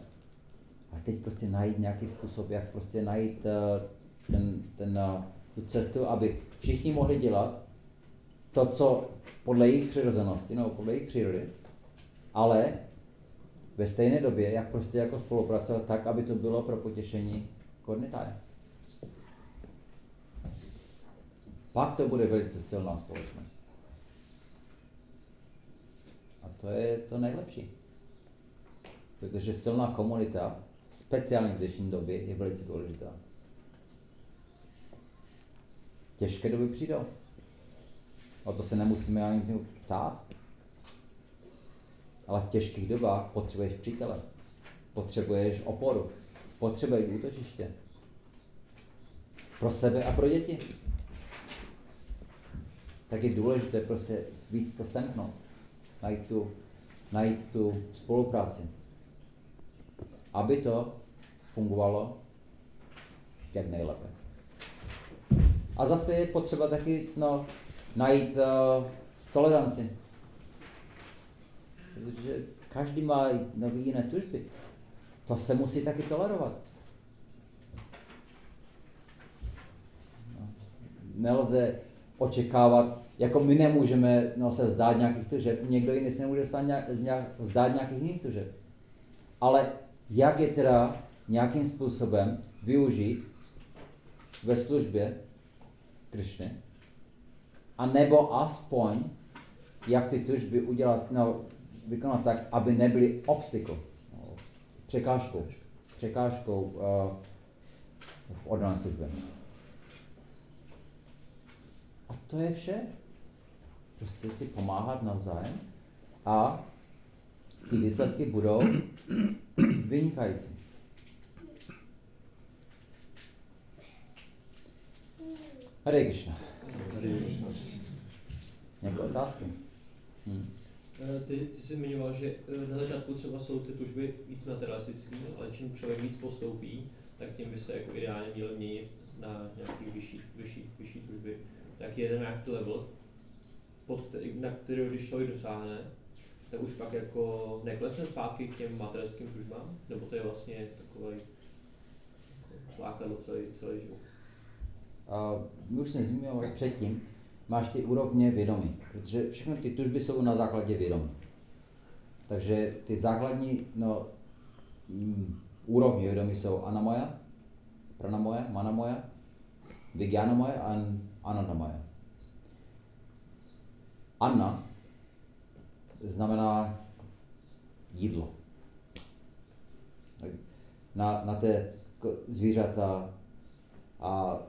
A teď prostě najít nějaký způsob, jak prostě najít uh, ten, ten, uh, tu cestu, aby všichni mohli dělat to, co podle jejich přirozenosti, no podle jejich přírody, ale ve stejné době, jak prostě jako spolupracovat tak, aby to bylo pro potěšení kornitáje. Pak to bude velice silná společnost. A to je to nejlepší. Protože silná komunita, speciálně v dnešní době, je velice důležitá. Těžké doby přijdou. O to se nemusíme ani ptát. Ale v těžkých dobách potřebuješ přítele. Potřebuješ oporu. Potřebuješ útočiště. Pro sebe a pro děti. Tak je důležité prostě víc to semknout. Najít tu, najít tu spolupráci. Aby to fungovalo jak nejlépe. A zase je potřeba taky no, najít uh, toleranci. Protože každý má jiné tužby. To se musí taky tolerovat. No. Nelze očekávat, jako my nemůžeme no, se zdát nějakých tužeb, někdo jiný se nemůže zdát, nějak, zdát nějakých jiných tužeb. Ale jak je teda nějakým způsobem využít ve službě Krišny, a nebo aspoň, jak ty tužby udělat, no, vykonat tak, aby nebyly obstacle, no, překážkou, překážkou uh, v oddané službě. A to je vše. Prostě si pomáhat navzájem a ty výsledky budou vynikající. Hare Krishna. Nějaké otázky? Hmm. Ty, ty jsi zmiňoval, že eh, na začátku třeba jsou ty tužby víc materialistické, ale čím člověk víc postoupí, tak tím by se jako ideálně měl měnit na nějaký vyšší, vyšší, vyšší tužby, tak je ten nějaký level, pod který, na který když člověk dosáhne, tak už pak jako neklesne zpátky k těm materským tužbám, nebo to je vlastně takový lákadlo celý, celý život. My už jsme zmiňovali předtím, máš ty úrovně vědomí, protože všechny ty tužby jsou na základě vědomí. Takže ty základní no, mm, úrovně vědomí jsou anamoja, pranamoja, manamoja, vigyanamoja a anandamoja. Anna znamená jídlo. Na, na té zvířata a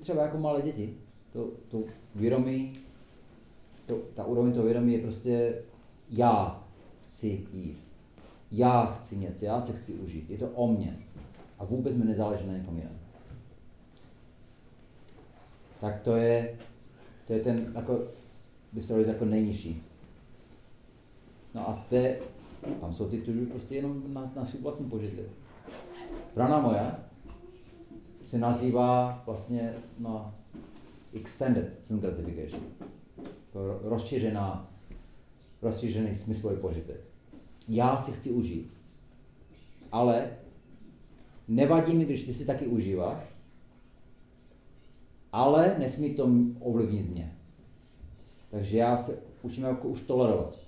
třeba jako malé děti, to, to vědomí, to, ta úroveň toho vědomí je prostě já chci jíst. Já chci něco, já se chci užít. Je to o mně. A vůbec mi nezáleží na někom jiném. Tak to je, to je ten, jako, by se jako nejnižší. No a te, tam jsou ty tužby prostě jenom na, na svůj vlastní požitek. Rana moje se nazývá vlastně no, extended sin gratification. To rozšířená, rozšířený smyslový požitek. Já si chci užít, ale nevadí mi, když ty si taky užíváš, ale nesmí to ovlivnit mě. Takže já se učím jako už tolerovat.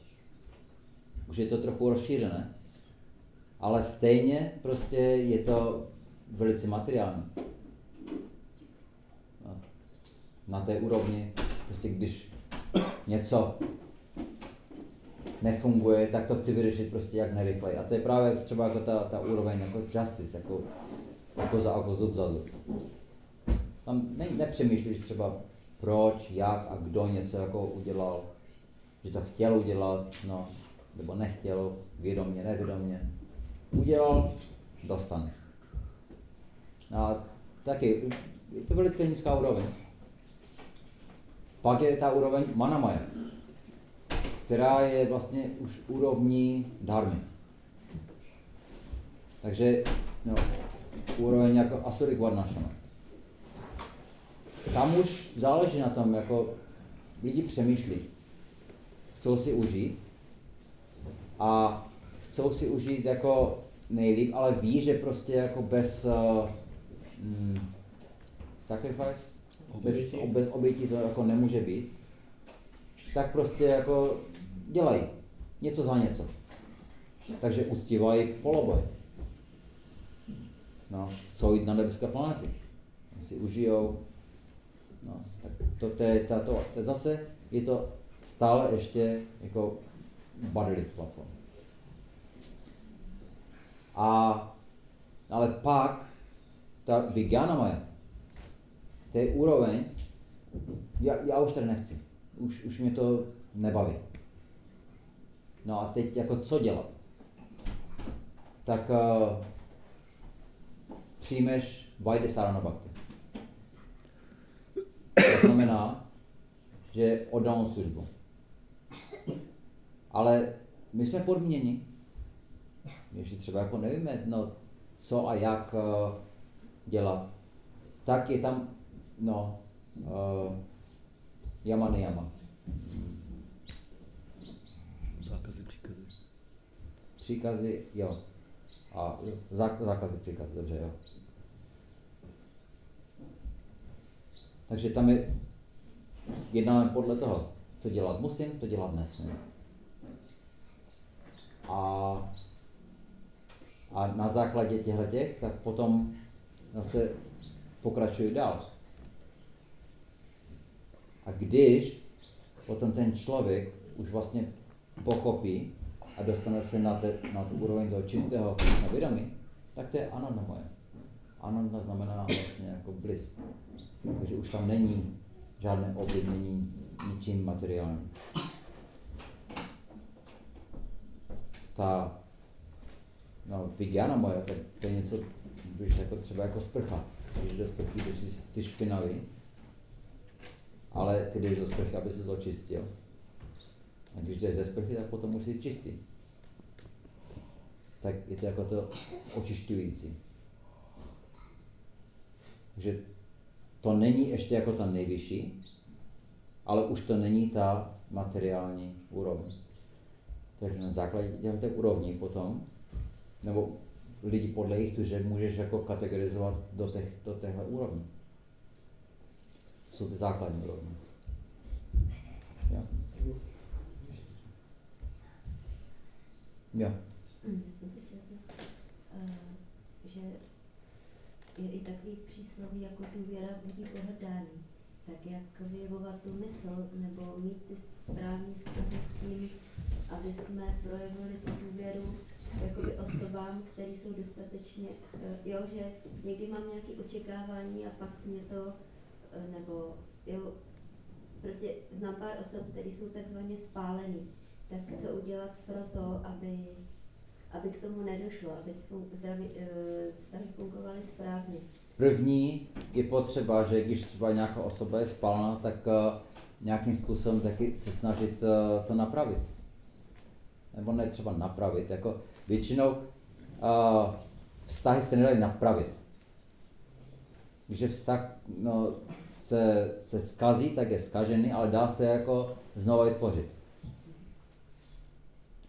Už je to trochu rozšířené. Ale stejně prostě je to velice materiální. No. Na té úrovni, prostě když něco nefunguje, tak to chci vyřešit prostě jak nejrychleji. A to je právě třeba jako ta, ta úroveň jako justice, jako, jako za oko, zub za zub. Tam ne, nepřemýšlíš třeba proč, jak a kdo něco jako udělal, že to chtěl udělat, no, nebo nechtěl, vědomě, nevědomě. Udělal, dostane. A taky, je to velice nízká úroveň. Pak je ta úroveň manamaja, která je vlastně už úrovní dharmy. Takže no, úroveň jako Asurik Varnashana. Tam už záleží na tom, jako lidi přemýšlí, chcou si užít a chcou si užít jako nejlíp, ale ví, že prostě jako bez uh, mm, sacrifice, obětí. bez obě, obětí to jako nemůže být, tak prostě jako dělají něco za něco. Takže uctívají poloboj. No, jsou jít na nebeské planety. Si užijou. No, tak to, to, je, to, to, to, zase je to stále ještě jako bodily platform. A, ale pak ta Vijnana moje, to je úroveň, já, já už tady nechci. Už, už mě to nebaví. No a teď jako co dělat? Tak uh, přijmeš Vajde Sarana Bhakti. To znamená, že oddám službu. Ale my jsme podmíněni. Ještě třeba jako nevíme, no, co a jak uh, dělat. Tak je tam, no, uh, jama nejama. Zákazy, příkazy. Příkazy, jo. A zákazy, příkazy, dobře, jo. Takže tam je, jednáme podle toho, to dělat musím, to dělat nesmím. A, a na základě těchto těch, tak potom zase pokračuji dál. A když potom ten člověk už vlastně pochopí a dostane se na, te, na tu úroveň toho čistého vědomí, tak to je moje. Ananda znamená vlastně jako bliss. Takže už tam není žádné ovlivnění ničím materiálním. Ta no, Vigyana moje, to, to je něco, když jako třeba jako sprcha. Když do sprchy, když jsi, jsi špinavý, ale ty jdeš do sprchy, aby se očistil. A když jdeš ze sprchy, tak potom musí čistý. Tak je to jako to očišťující. Takže to není ještě jako ta nejvyšší, ale už to není ta materiální úroveň. Takže na základě těch úrovní potom, nebo lidi podle jejich tužeb můžeš jako kategorizovat do, těch, do téhle úrovně. Jsou ty základní úrovně. Jo. Jo. Že je i takový přísloví jako důvěra budí pohrdání. Tak jak vyjevovat tu mysl nebo mít ty správní vztahy s ním, aby jsme projevili tu důvěru jakoby osobám, které jsou dostatečně, eh, jo, že někdy mám nějaké očekávání a pak mě to, eh, nebo jo, prostě znám pár osob, které jsou takzvaně spálený. Tak co udělat pro to, aby, aby k tomu nedošlo, aby eh, vztahy fungovaly správně? První je potřeba, že když třeba nějaká osoba je spálena, tak nějakým způsobem taky se snažit to napravit. Nebo ne třeba napravit, jako Většinou vztahy se nedají napravit. Když vztah no, se, se skazí, tak je skažený, ale dá se jako znovu vytvořit.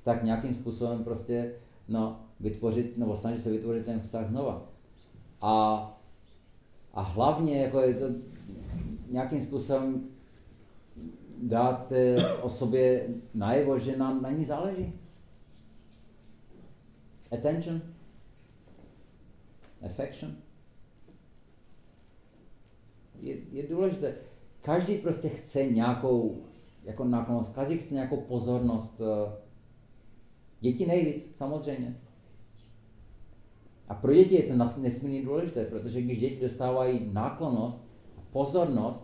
Tak nějakým způsobem prostě no, vytvořit, nebo snažit se vytvořit ten vztah znova. A, a hlavně jako je to nějakým způsobem dát osobě najevo, že nám na ní záleží attention, affection. Je, je důležité. Každý prostě chce nějakou jako náklonost, každý chce nějakou pozornost. Eh, děti nejvíc, samozřejmě. A pro děti je to nesmírně důležité, protože když děti dostávají náklonost a pozornost,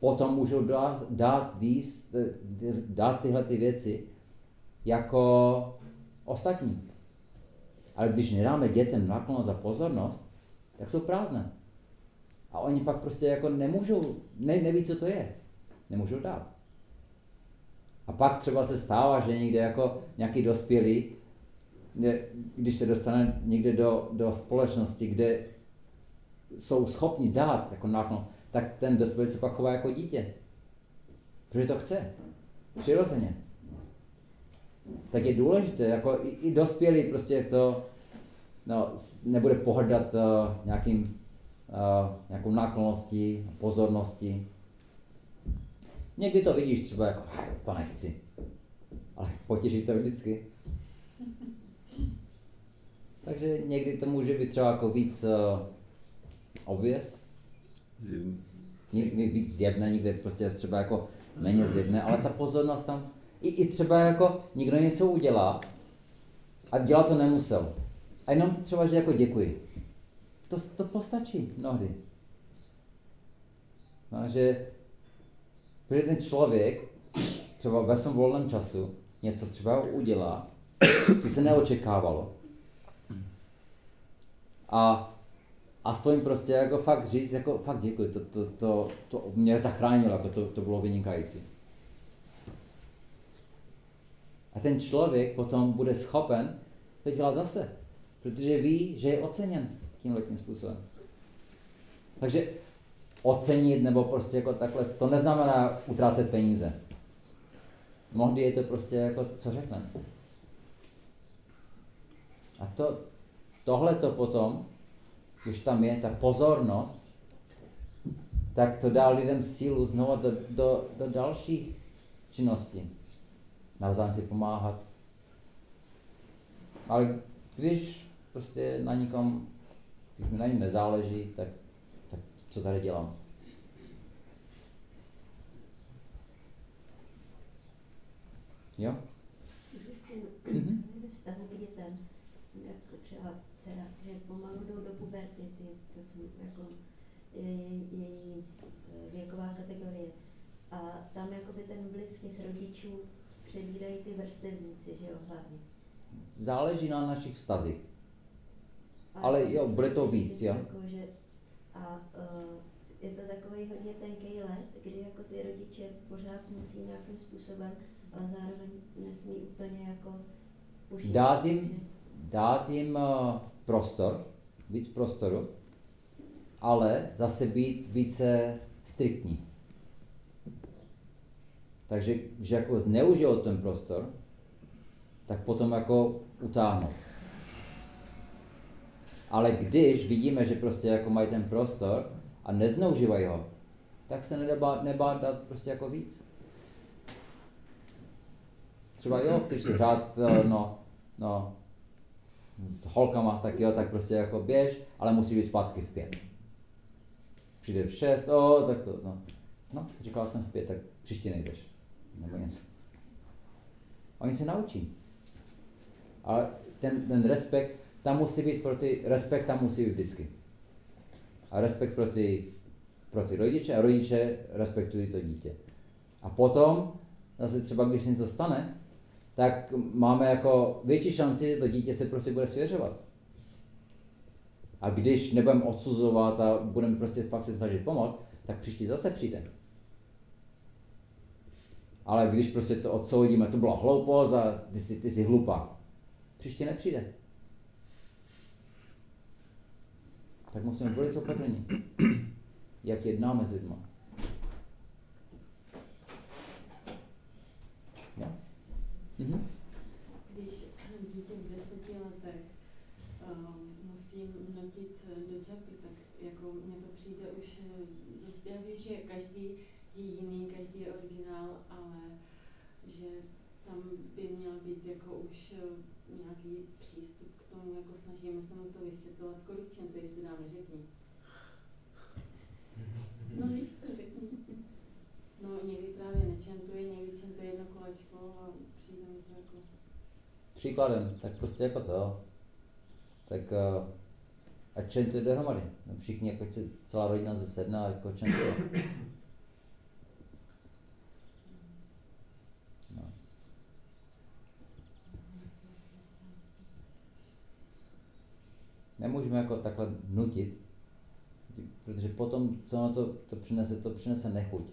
potom můžou dát, dát, dít, dát tyhle ty věci jako ostatní. Ale když nedáme dětem naklonost za pozornost, tak jsou prázdné. A oni pak prostě jako nemůžou, ne, neví, co to je. Nemůžou dát. A pak třeba se stává, že někde jako nějaký dospělý, když se dostane někde do, do společnosti, kde jsou schopni dát jako náklon, tak ten dospělý se pak chová jako dítě. Protože to chce. Přirozeně tak je důležité, jako i, i dospělý prostě to no, nebude pohrdat uh, nějakým, uh, nějakou náklonností, pozorností. Někdy to vidíš třeba jako, to nechci, ale potěší to vždycky. Takže někdy to může být třeba jako víc uh, obvěz, někdy víc zjevné, někdy prostě třeba jako méně zjevné, ale ta pozornost tam i, i třeba jako někdo něco udělá a dělat to nemusel. A jenom třeba, že jako děkuji. To, to postačí mnohdy. No, že, protože ten člověk třeba ve svém volném času něco třeba udělá, co se neočekávalo. A aspoň prostě jako fakt říct, jako fakt děkuji, to, to, to, to mě zachránilo, jako to, to bylo vynikající. A ten člověk potom bude schopen to dělat zase, protože ví, že je oceněn tímhle tím způsobem. Takže ocenit nebo prostě jako takhle, to neznamená utrácet peníze. Mnohdy je to prostě jako, co řekne. A to, tohle to potom, když tam je ta pozornost, tak to dá lidem sílu znovu do, do, do dalších činností navzájem si pomáhat. Ale když prostě na nikom, když mi na něm nezáleží, tak co tady dělám? Jo? Mm-hmm. Vztahu k dětem, jako třeba dcera, že pomalu jdou do puberty, ty, to jsou jako její, věková kategorie. A tam jakoby ten vliv těch rodičů přebírají ty vrstevníci, že jo, hlavně. Záleží na našich vztazích. Ale jo, bude to víc, jo. Jako, že, a uh, je to takový hodně tenký let, kdy jako ty rodiče pořád musí nějakým způsobem, ale zároveň nesmí úplně jako ušit, dát jim, že? dát jim uh, prostor, víc prostoru ale zase být více striktní. Takže když jako zneužijou ten prostor, tak potom jako utáhnout. Ale když vidíme, že prostě jako mají ten prostor a nezneužívají ho, tak se nedá, nebá dát prostě jako víc. Třeba jo, chceš si hrát, eh, no, no, s holkama, tak jo, tak prostě jako běž, ale musí být zpátky v pět. Přijde v šest, o, tak to, no. No, říkal jsem v pět, tak příště nejdeš. Nebo něco. Oni se naučí. Ale ten, ten respekt, tam musí být pro ty, respekt tam musí být vždycky. A respekt pro ty, pro ty rodiče a rodiče respektují to dítě. A potom, zase třeba když se něco stane, tak máme jako větší šanci, že to dítě se prostě bude svěřovat. A když nebudeme odsuzovat a budeme prostě fakt se snažit pomoct, tak příští zase přijde. Ale když prostě to odsoudíme, to byla hloupost a ty jsi, ty jsi hlupá, příště nepřijde. Tak musíme být velice opatrní, jak jednáme s lidmi. Ja? Mhm. Když dítě v deseti letech um, musím nutit do čapy, tak jako mně to přijde už eh, dost, já vím, že každý je jiný, každý je originál, ale že tam by měl být jako už eh, nějaký přístup k tomu, jako snažíme se mu to vysvětlovat, kolik čem to jestli dáme, řekni. No víš to, řekni. No někdy právě nečentuje, někdy čentuje jedno kolečko a přijde mi to jako... Příkladem, tak prostě jako to. Tak uh, ať čentuje dohromady. No, všichni, jako celá rodina ze sedna, jako čentuje. No. Nemůžeme jako takhle nutit, protože potom, co na to, to přinese, to přinese nechuť.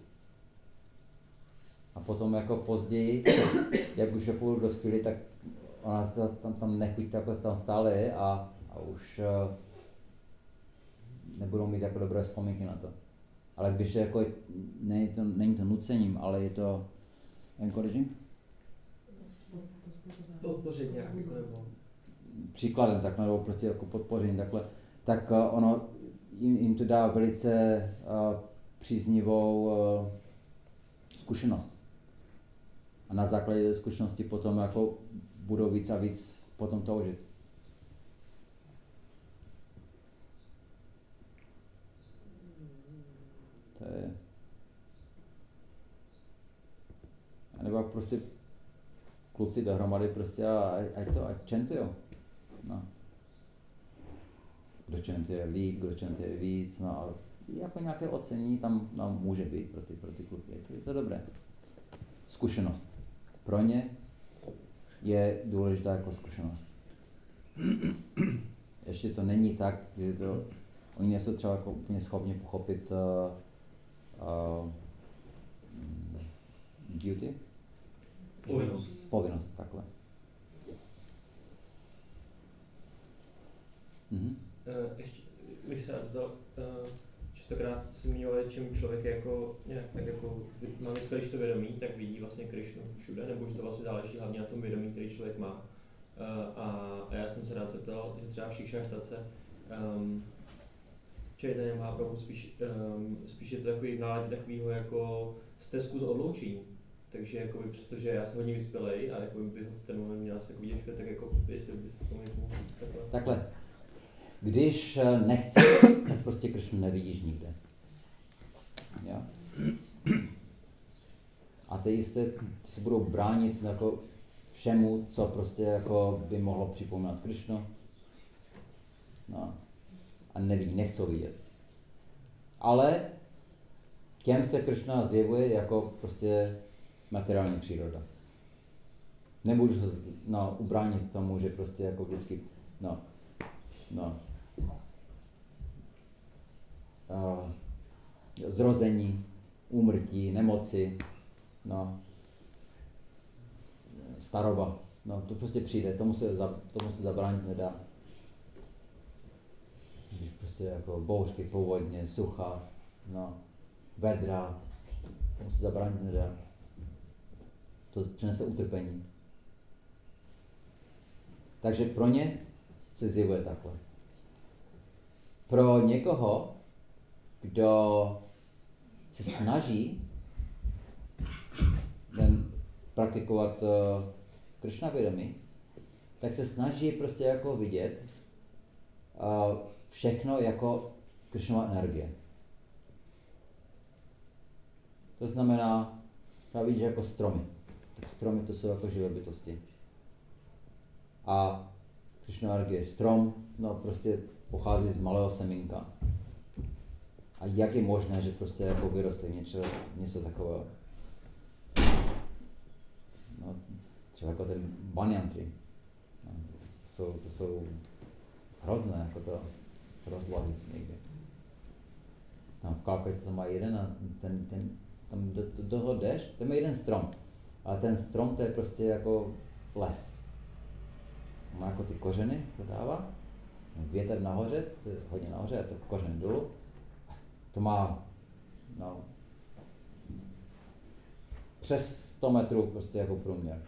A potom jako později, jak už je půl dospělí, tak ona se tam, tam nechuť takhle tam stále je a, a už uh, nebudou mít jako dobré vzpomínky na to. Ale když je jako, není to, není to nucením, ale je to encouraging? Podpořit nějak, jako nebo... Příkladem takhle, nebo prostě jako podpoření takhle, tak uh, ono jim, jim to dá velice uh, příznivou uh, zkušenost. A na základě té zkušenosti potom jako budou víc a víc potom toužit. To je... A nebo prostě kluci dohromady prostě a ať to, ať čentujou. No. Kdo čentuje líp, kdo čentuje víc, no ale jako nějaké ocenění tam, tam může být pro ty, pro ty kluky. Je to, je to dobré. Zkušenost. Pro ně je důležitá jako zkušenost. Ještě to není tak, že to, oni nejsou třeba jako úplně schopni pochopit uh, uh, duty? Povinnost. Povinnost, takhle. Mhm. Uh, ještě bych se rád dal, uh, častokrát se zmiňovali, čím člověk je jako nějak tak jako má když to vědomí, tak vidí vlastně Krišnu všude, nebo že to vlastně záleží hlavně na tom vědomí, který člověk má. Uh, a, a já jsem se rád zeptal, že třeba v Šikšaštace um, Čajtanya má opravdu spíš, um, spíš je to takový náladě takového jako stezku z odloučení. Takže jakoby, přestože já jsem hodně vyspělej a jako by v ten moment měl se jako vidět tak jako jestli by se tomu mohl takhle. Takhle. Když eh, nechceš, tak prostě Kršnu nevidíš nikde. Jo? A ty jste se budou bránit jako všemu, co prostě jako by mohlo připomínat Kršnu. No. A nevidí, nechcou vidět. Ale těm se Kršna zjevuje jako prostě materiální příroda. Nemůžu se no, ubránit tomu, že prostě jako vždycky, no, no, zrození, úmrtí, nemoci, no, staroba. No, to prostě přijde, tomu se, za, tomu se zabránit nedá. Když prostě jako bouřky, povodně, sucha, no, vedra, tomu se zabránit nedá. To přinese utrpení. Takže pro ně se zjevuje takhle. Pro někoho, kdo se snaží ten praktikovat uh, Krishna vědomí, tak se snaží prostě jako vidět uh, všechno jako Krishnova energie. To znamená, třeba vidíš jako stromy. Tak stromy to jsou jako živé bytosti. A Krishnova energie, strom, no prostě pochází z malého semínka. A jak je možné, že prostě jako vyroste něco, něco takového? No, třeba jako ten banyan tree. No, to, jsou, to jsou hrozné, jako to rozlohy někdy. Tam v Kalpě to má jeden a ten, ten, tam do, do toho jdeš, tam je jeden strom. Ale ten strom to je prostě jako les. Má jako ty kořeny, to dává. Větr nahoře, hodně nahoře, a to kořeny dolů. To má no, přes 100 metrů prostě jako průměr.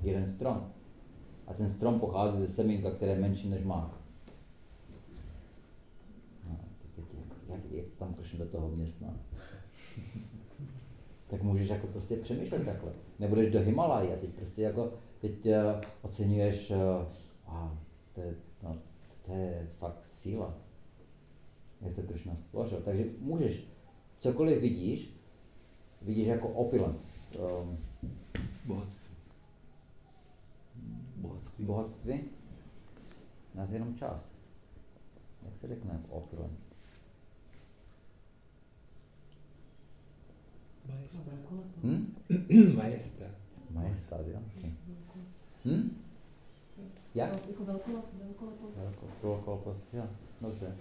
Jeden strom. A ten strom pochází ze semínka, které je menší než mák. No, teď jak, jak, jak tam prošli do toho města? tak můžeš jako prostě přemýšlet takhle. Nebudeš do Himalají a teď prostě jako, teď uh, oceňuješ, uh, wow, to je, no, to je fakt síla, jak to Krishna stvořil. Takže můžeš, cokoliv vidíš, vidíš jako opulence. Um, Bohatství. Bohatství. bohatství, nás jenom část. Jak se řekne opulence? Hm? Majestát. Majestát, jo? Hm? Jak? Jako velkolep, velkolepost. Velko- Velkolepost, jo. Dobře.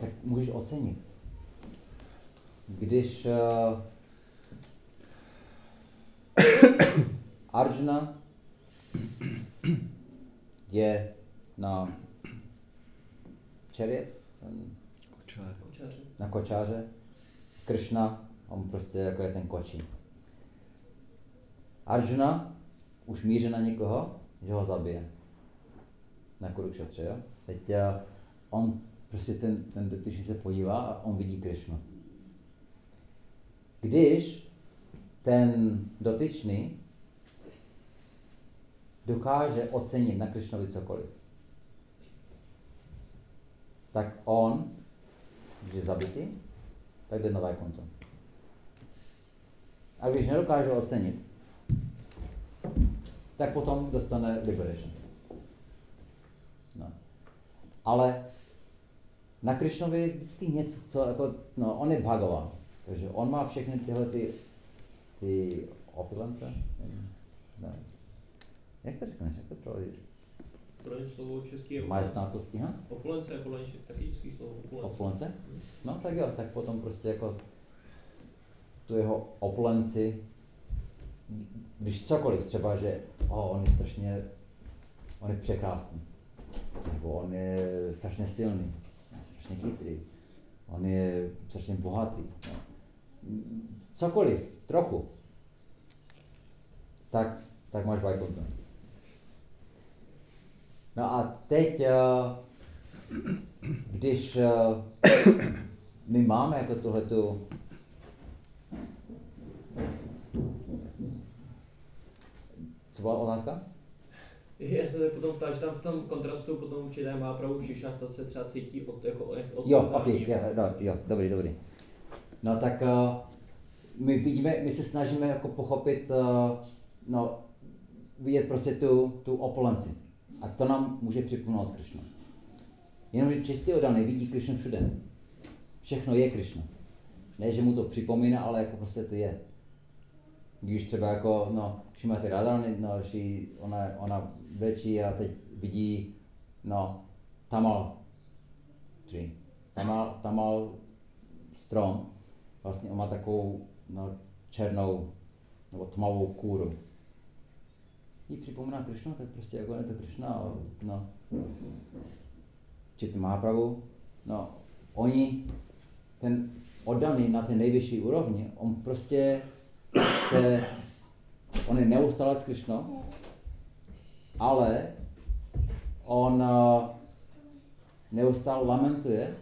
Tak můžeš ocenit. Když uh, Arjuna je na. Kočaři. na kočáře, Krishna, on prostě jako je ten kočí. Arjuna už míří na někoho, že ho zabije. Na Kurukšetře, jo? Teď uh, on prostě ten, ten dotyčný se podívá a on vidí Krishnu. Když ten dotyčný dokáže ocenit na Krishnovi cokoliv, tak on, když je zabitý, tak jde nové konto. A když nedokáže ocenit, tak potom dostane liberation. No. Ale na Krišnovi je vždycky něco, co jako, no, on je Bhagavan, takže on má všechny tyhle ty, ty opulence. Ne. Jak to řekneš, jak to přeložíš? Pro slovo český je Majestnátosti, ha? opulence. Je podle něj taky český slovo. Opulence. Opulence? No tak jo, tak potom prostě jako tu jeho opulenci, když cokoliv, třeba, že oh, on je strašně, on je překrásný, nebo on je strašně silný, strašně chytrý, on je strašně bohatý, no. cokoliv, trochu, tak, tak máš Vaikuntha. No a teď, eh, když eh, my máme jako tuhletu co byla otázka? Já se potom ptám, že tam v tom kontrastu potom určitě má pravou šišata se třeba cítí od, jako, od Jo, ok, jo, no, jo, dobrý, dobrý. No tak uh, my vidíme, my se snažíme jako pochopit, uh, no, vidět prostě tu, tu opulenci. A to nám může připomenout Krishna. Jenomže čistý odaný vidí Krishna všude. Všechno je Krishna. Ne, že mu to připomíná, ale jako prostě to je. Když třeba jako, no, Šimati Radharani, no, ona, ona větší a teď vidí, no, Tamal tree. Tamal, tamal strom, vlastně on má takovou, no, černou, nebo tmavou kůru. Jí připomíná Krishna, tak prostě jako je to Krishna, no. Četli Mahaprabhu, no, oni, ten oddaný na té nejvyšší úrovni, on prostě se, on je neustále s Krišnou, ale on uh, neustále lamentuje,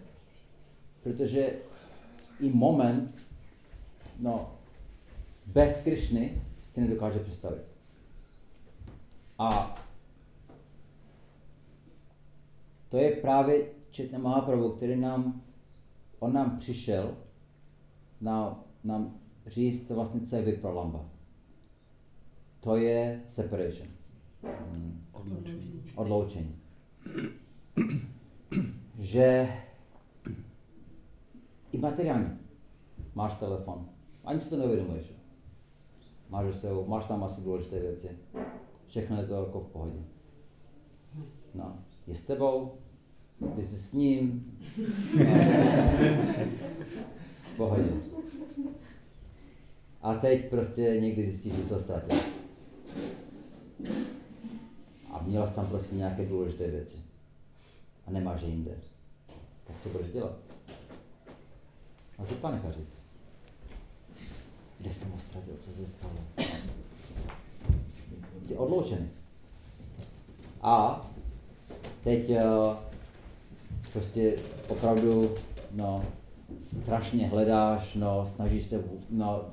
protože i moment, no, bez Krišny si nedokáže představit. A to je právě Četna Mahaprabhu, který nám, on nám přišel na, nám říct vlastně, co je Vipralamba. To je separation. Odloučení. Odloučení. Že i materiálně máš telefon, ani si to neuvědomuješ. Máš, se, máš tam asi důležité věci. Všechno je to jako v pohodě. No, je s tebou, ty jsi s ním. v pohodě. A teď prostě někdy zjistíš, že se ztratil. A měla jsi tam prostě nějaké důležité věci. A nemáš je jinde. Tak co budeš dělat? A si panikařit. Kde jsem ho ztratil? Co se stalo? Jsi odloučený. A teď uh, prostě opravdu no, strašně hledáš, no, snažíš se no,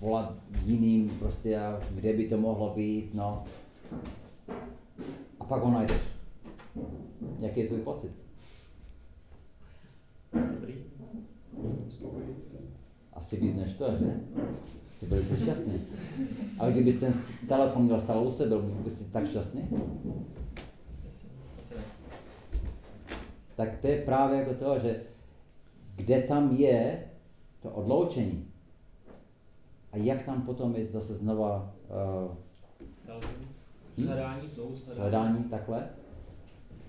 volat jiným, prostě, kde by to mohlo být, no. A pak ho najdeš. Jaký je tvůj pocit? Dobrý. Asi víc než to, že? Jsi velice šťastný. Ale kdybys ten telefon měl stále u sebe, byl bys tak šťastný? Tak to je právě jako to, že kde tam je to odloučení a jak tam potom je zase znova uh. Hm? Shledání, znovu shledání. hledání takhle,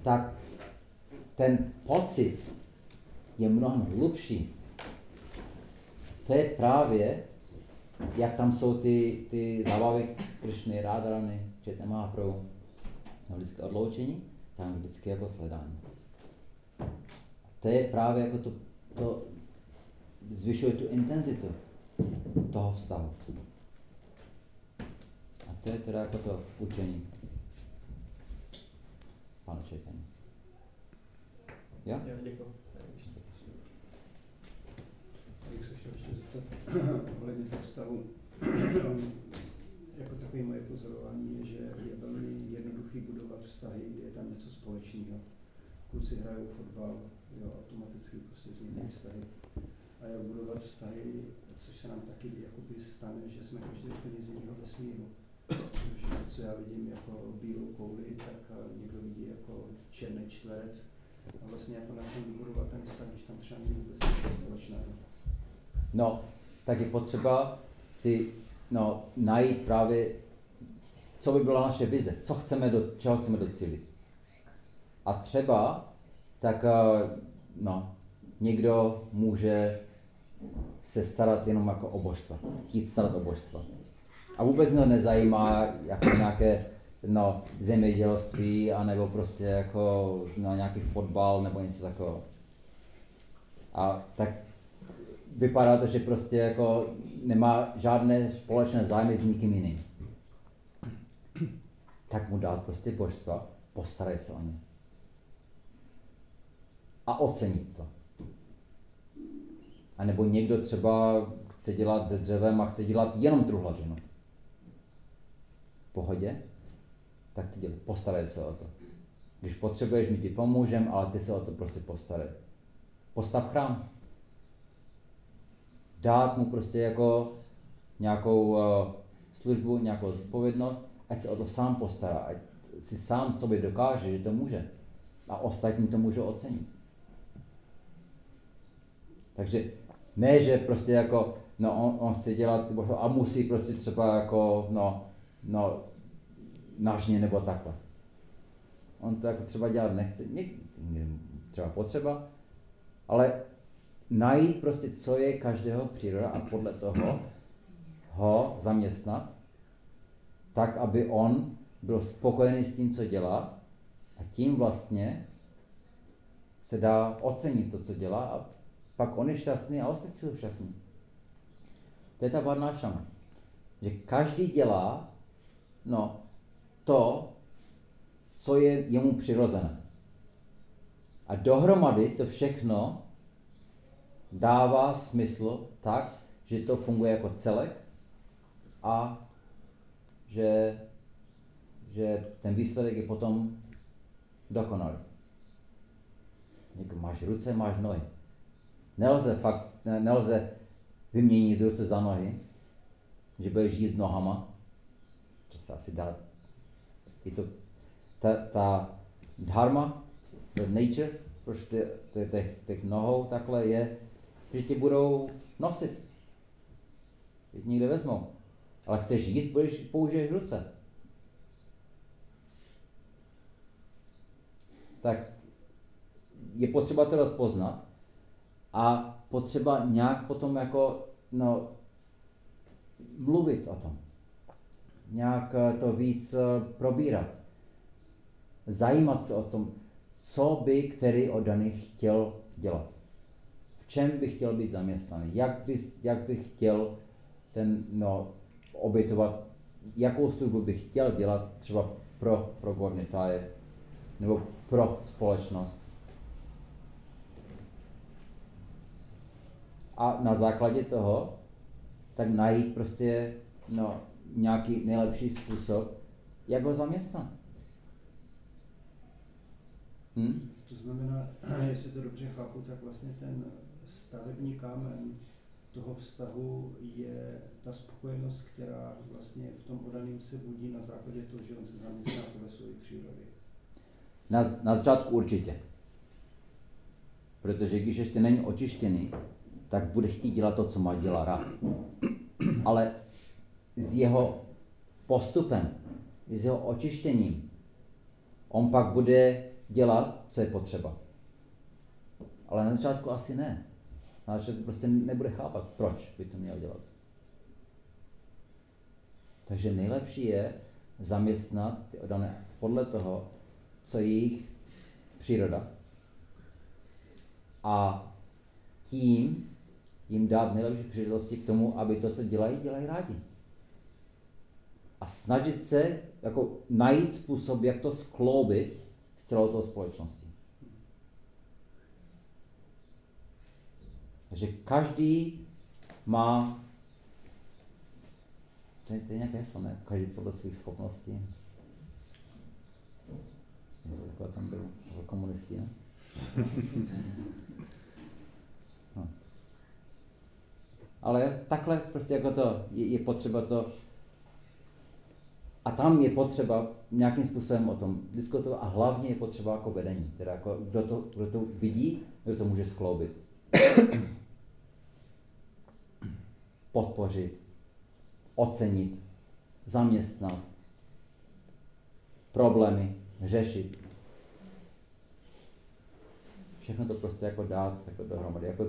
tak ten pocit je mnohem hlubší. To je právě, jak tam jsou ty, ty zábavy Krišny, Rádarany, Četne Mahaprabhu, no vždycky odloučení, tam vždycky jako sledání. To je právě jako to, to zvyšuje tu intenzitu toho vztahu. To je teda jako to učení. Pane Četně. Jo? Jo, děkuji. Já bych se chtěl ještě zeptat ohledně toho vztahu. jako takové moje pozorování je, že je velmi jednoduchý budovat vztahy, kde je tam něco společného. Kluci hrajou fotbal, jo, automaticky prostě vzniknou vztahy. A jak budovat vztahy, což se nám taky jakoby stane, že jsme každý úplně z jiného vesmíru. Co já vidím jako bílou kouli, tak eh, někdo vidí jako černý čtverec. A vlastně jako na čem vybudovat ten vztah, když tam třeba není vůbec společného. No, tak je potřeba si no, najít právě, co by byla naše vize, co chceme do, čeho chceme docílit. A třeba, tak eh, no, někdo může se starat jenom jako o božstva, chtít starat o božstva. A vůbec ho nezajímá jako nějaké no, zemědělství, anebo prostě jako no, nějaký fotbal nebo něco takového. A tak vypadá to, že prostě jako nemá žádné společné zájmy s nikým jiným. Tak mu dát prostě božstva, postarej se o ně. A ocenit to. A nebo někdo třeba chce dělat ze dřevem a chce dělat jenom truhlařinu. Pohodě? Tak to dělej, postarej se o to. Když potřebuješ, my ti pomůžem, ale ty se o to prostě postarej. Postav chrám dát mu prostě jako nějakou uh, službu, nějakou zodpovědnost, ať se o to sám postará, ať si sám sobě dokáže, že to může. A ostatní to může ocenit. Takže ne, že prostě jako, no on, on chce dělat a musí prostě třeba jako, no, no, nažně nebo takhle. On to jako třeba dělat nechce, někdy třeba potřeba, ale najít prostě, co je každého příroda a podle toho ho zaměstnat, tak, aby on byl spokojený s tím, co dělá a tím vlastně se dá ocenit to, co dělá a pak on je šťastný a ostatní jsou šťastní. To je ta varnášana. Že každý dělá no, to, co je jemu přirozené. A dohromady to všechno dává smysl tak, že to funguje jako celek a že, že ten výsledek je potom dokonalý. Jako máš ruce, máš nohy. Nelze fakt, nelze vyměnit ruce za nohy, že budeš jíst nohama. Se asi dá. Je to ta, ta dharma, the nature, prostě těch, těch nohou takhle je, že tě budou nosit. Že tě někde vezmou. Ale chceš jíst, budeš, použiješ ruce. Tak je potřeba to rozpoznat a potřeba nějak potom jako, no, mluvit o tom. Nějak eh, to víc eh, probírat. Zajímat se o tom, co by který daných chtěl dělat. V čem by chtěl být zaměstnaný, jak by, jak by chtěl ten, no, obětovat, jakou službu by chtěl dělat třeba pro, pro Gornitáje nebo pro společnost. A na základě toho tak najít prostě no, nějaký nejlepší způsob, jak ho zaměstnat. Hm? To znamená, jestli to dobře chápu, tak vlastně ten stavební kámen toho vztahu je ta spokojenost, která vlastně v tom odaným se budí na základě toho, že on se zaměstná podle své přírody. Na, na začátku určitě. Protože když ještě není očištěný, tak bude chtít dělat to, co má dělat rád. Ale s jeho postupem, s jeho očištěním, on pak bude dělat, co je potřeba. Ale na začátku asi ne. Na začátku prostě nebude chápat, proč by to měl dělat. Takže nejlepší je zaměstnat ty odané podle toho, co je jejich příroda. A tím jim dát nejlepší příležitosti k tomu, aby to, co dělají, dělají rádi. A snažit se jako najít způsob, jak to skloubit s celou tou společností. Takže každý má, to je, to je nějaké heslo, ne? Každý podle svých schopností. Něco tam byl komunisti, ne? No. Ale takhle prostě jako to, je, je potřeba to a tam je potřeba nějakým způsobem o tom diskutovat a hlavně je potřeba jako vedení, teda jako kdo to, kdo to vidí, kdo to může skloubit. Podpořit, ocenit, zaměstnat, problémy řešit. Všechno to prostě jako dát jako dohromady. Jako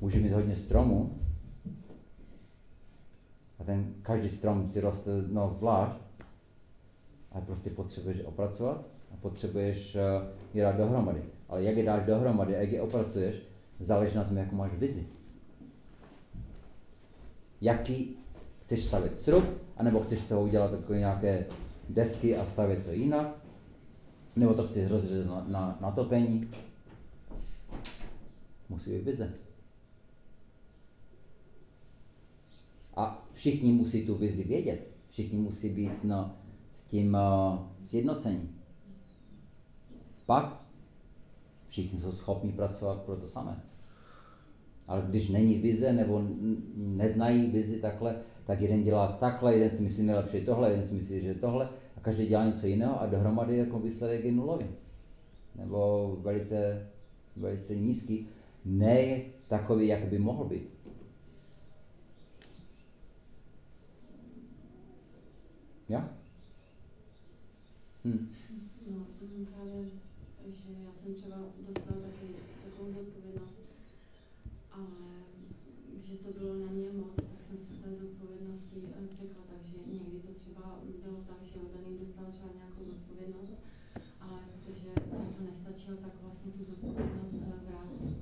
může mít hodně stromů, a ten každý strom si roste no, zvlášť, ale prostě potřebuješ je opracovat a potřebuješ uh, je dát dohromady. Ale jak je dáš dohromady a jak je opracuješ, záleží na tom, jakou máš vizi. Jaký chceš stavit srub, anebo chceš toho udělat takové nějaké desky a stavět to jinak, nebo to chceš rozřezat na, na, na topení. Musí být vize. A všichni musí tu vizi vědět. Všichni musí být no, s tím uh, sjednocení. Pak všichni jsou schopni pracovat pro to samé. Ale když není vize nebo neznají vizi takhle, tak jeden dělá takhle, jeden si myslí nejlepší tohle, jeden si myslí, že tohle a každý dělá něco jiného a dohromady jako výsledek je nulový. Nebo velice, velice nízký. Ne takový, jak by mohl být. Ja? Hmm. No, právě, že já jsem třeba dostala taky takovou zodpovědnost, ale že to bylo na mě moc, tak jsem se té zodpovědnosti zřekla, takže někdy to třeba bylo tak, že daný dostal třeba nějakou zodpovědnost a ale protože to nestačilo, tak vlastně tu zodpovědnost eh, vrátit.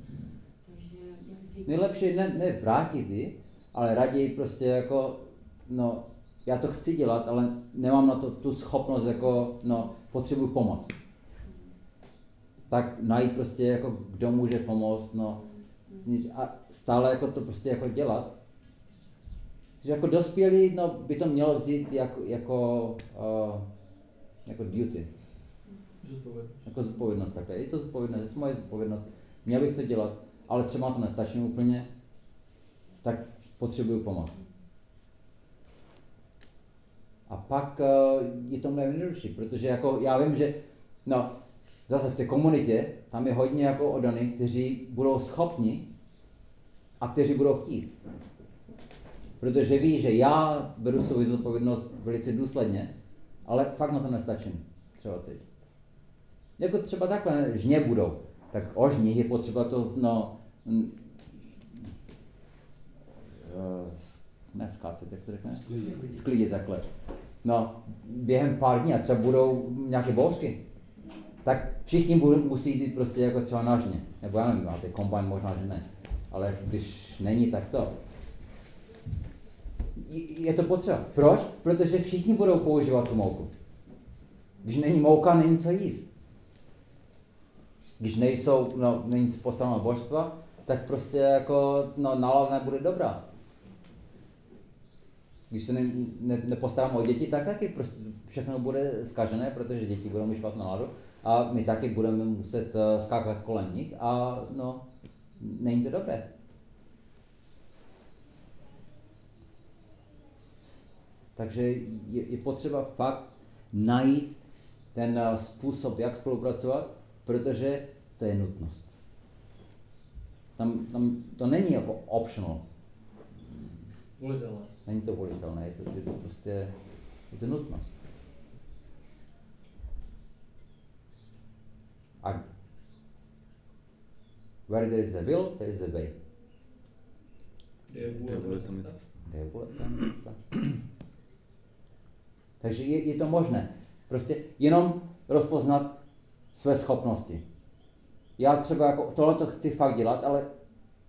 Takže, jak říkal, Nejlepší ne, ne vrátit ji, ale raději prostě jako, no, já to chci dělat, ale nemám na to tu schopnost, jako, no, potřebuji pomoc. Tak najít prostě jako, kdo může pomoct, no, a stále jako to prostě jako dělat. Že jako dospělí, no, by to mělo vzít jako, jako, uh, jako duty, Zodpovědnost. jako zodpovědnost takhle. Je to zodpovědnost, je to moje zodpovědnost, měl bych to dělat, ale třeba to nestačí úplně, tak potřebuju pomoc. A pak uh, je to mnohem jednodušší, protože jako já vím, že no, zase v té komunitě tam je hodně jako odaných, kteří budou schopni a kteří budou chtít. Protože ví, že já beru svou zodpovědnost velice důsledně, ale fakt na to nestačím. Třeba teď. Jako třeba takhle žně budou. Tak o žních je potřeba to, no, eh, ne skácet, jak to řekne? Sklidit. Sklidit takhle. No, během pár dní a třeba budou nějaké bouřky. Tak všichni budou, musí jít prostě jako třeba na žně. Nebo já nevím, máte kombajn možná, že ne. Ale když není, tak to. Je- to potřeba. Proč? Protože všichni budou používat tu mouku. Když není mouka, není co jíst. Když nejsou, no, není postaveno božstva, tak prostě jako, no, nálada nebude dobrá. Když se ne, ne, nepostaráme o děti, tak taky prostě všechno bude zkažené, protože děti budou mít špatnou náladu a my taky budeme muset eh, skákat kolem nich a no, není to dobré. Takže je, je potřeba fakt najít ten eh, způsob, jak spolupracovat, protože to je nutnost. Tam, tam to není jako optional. Není to volitelné, je to, je to prostě je to nutnost. A where there is a will, there is a way. Kde je vůle, tam je cesta. cesta. Kde je vůle, tam je cesta. Takže je, je to možné. Prostě jenom rozpoznat své schopnosti. Já třeba jako tohle to chci fakt dělat, ale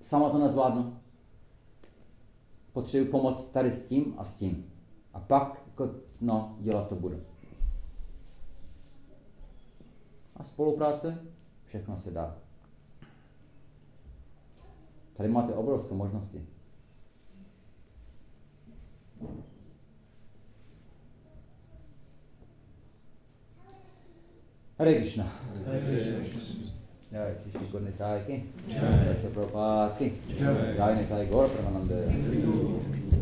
sama to nezvládnu. Potřebuji pomoc tady s tím a s tím. A pak jako, no, dělat to budu. A spolupráce, všechno se dá. Tady máte obrovské možnosti. Hare Krishna. जय श्री श्री गुरुनिताय की जय श्री प्रभुपाद की जय निताय गौर परमानंद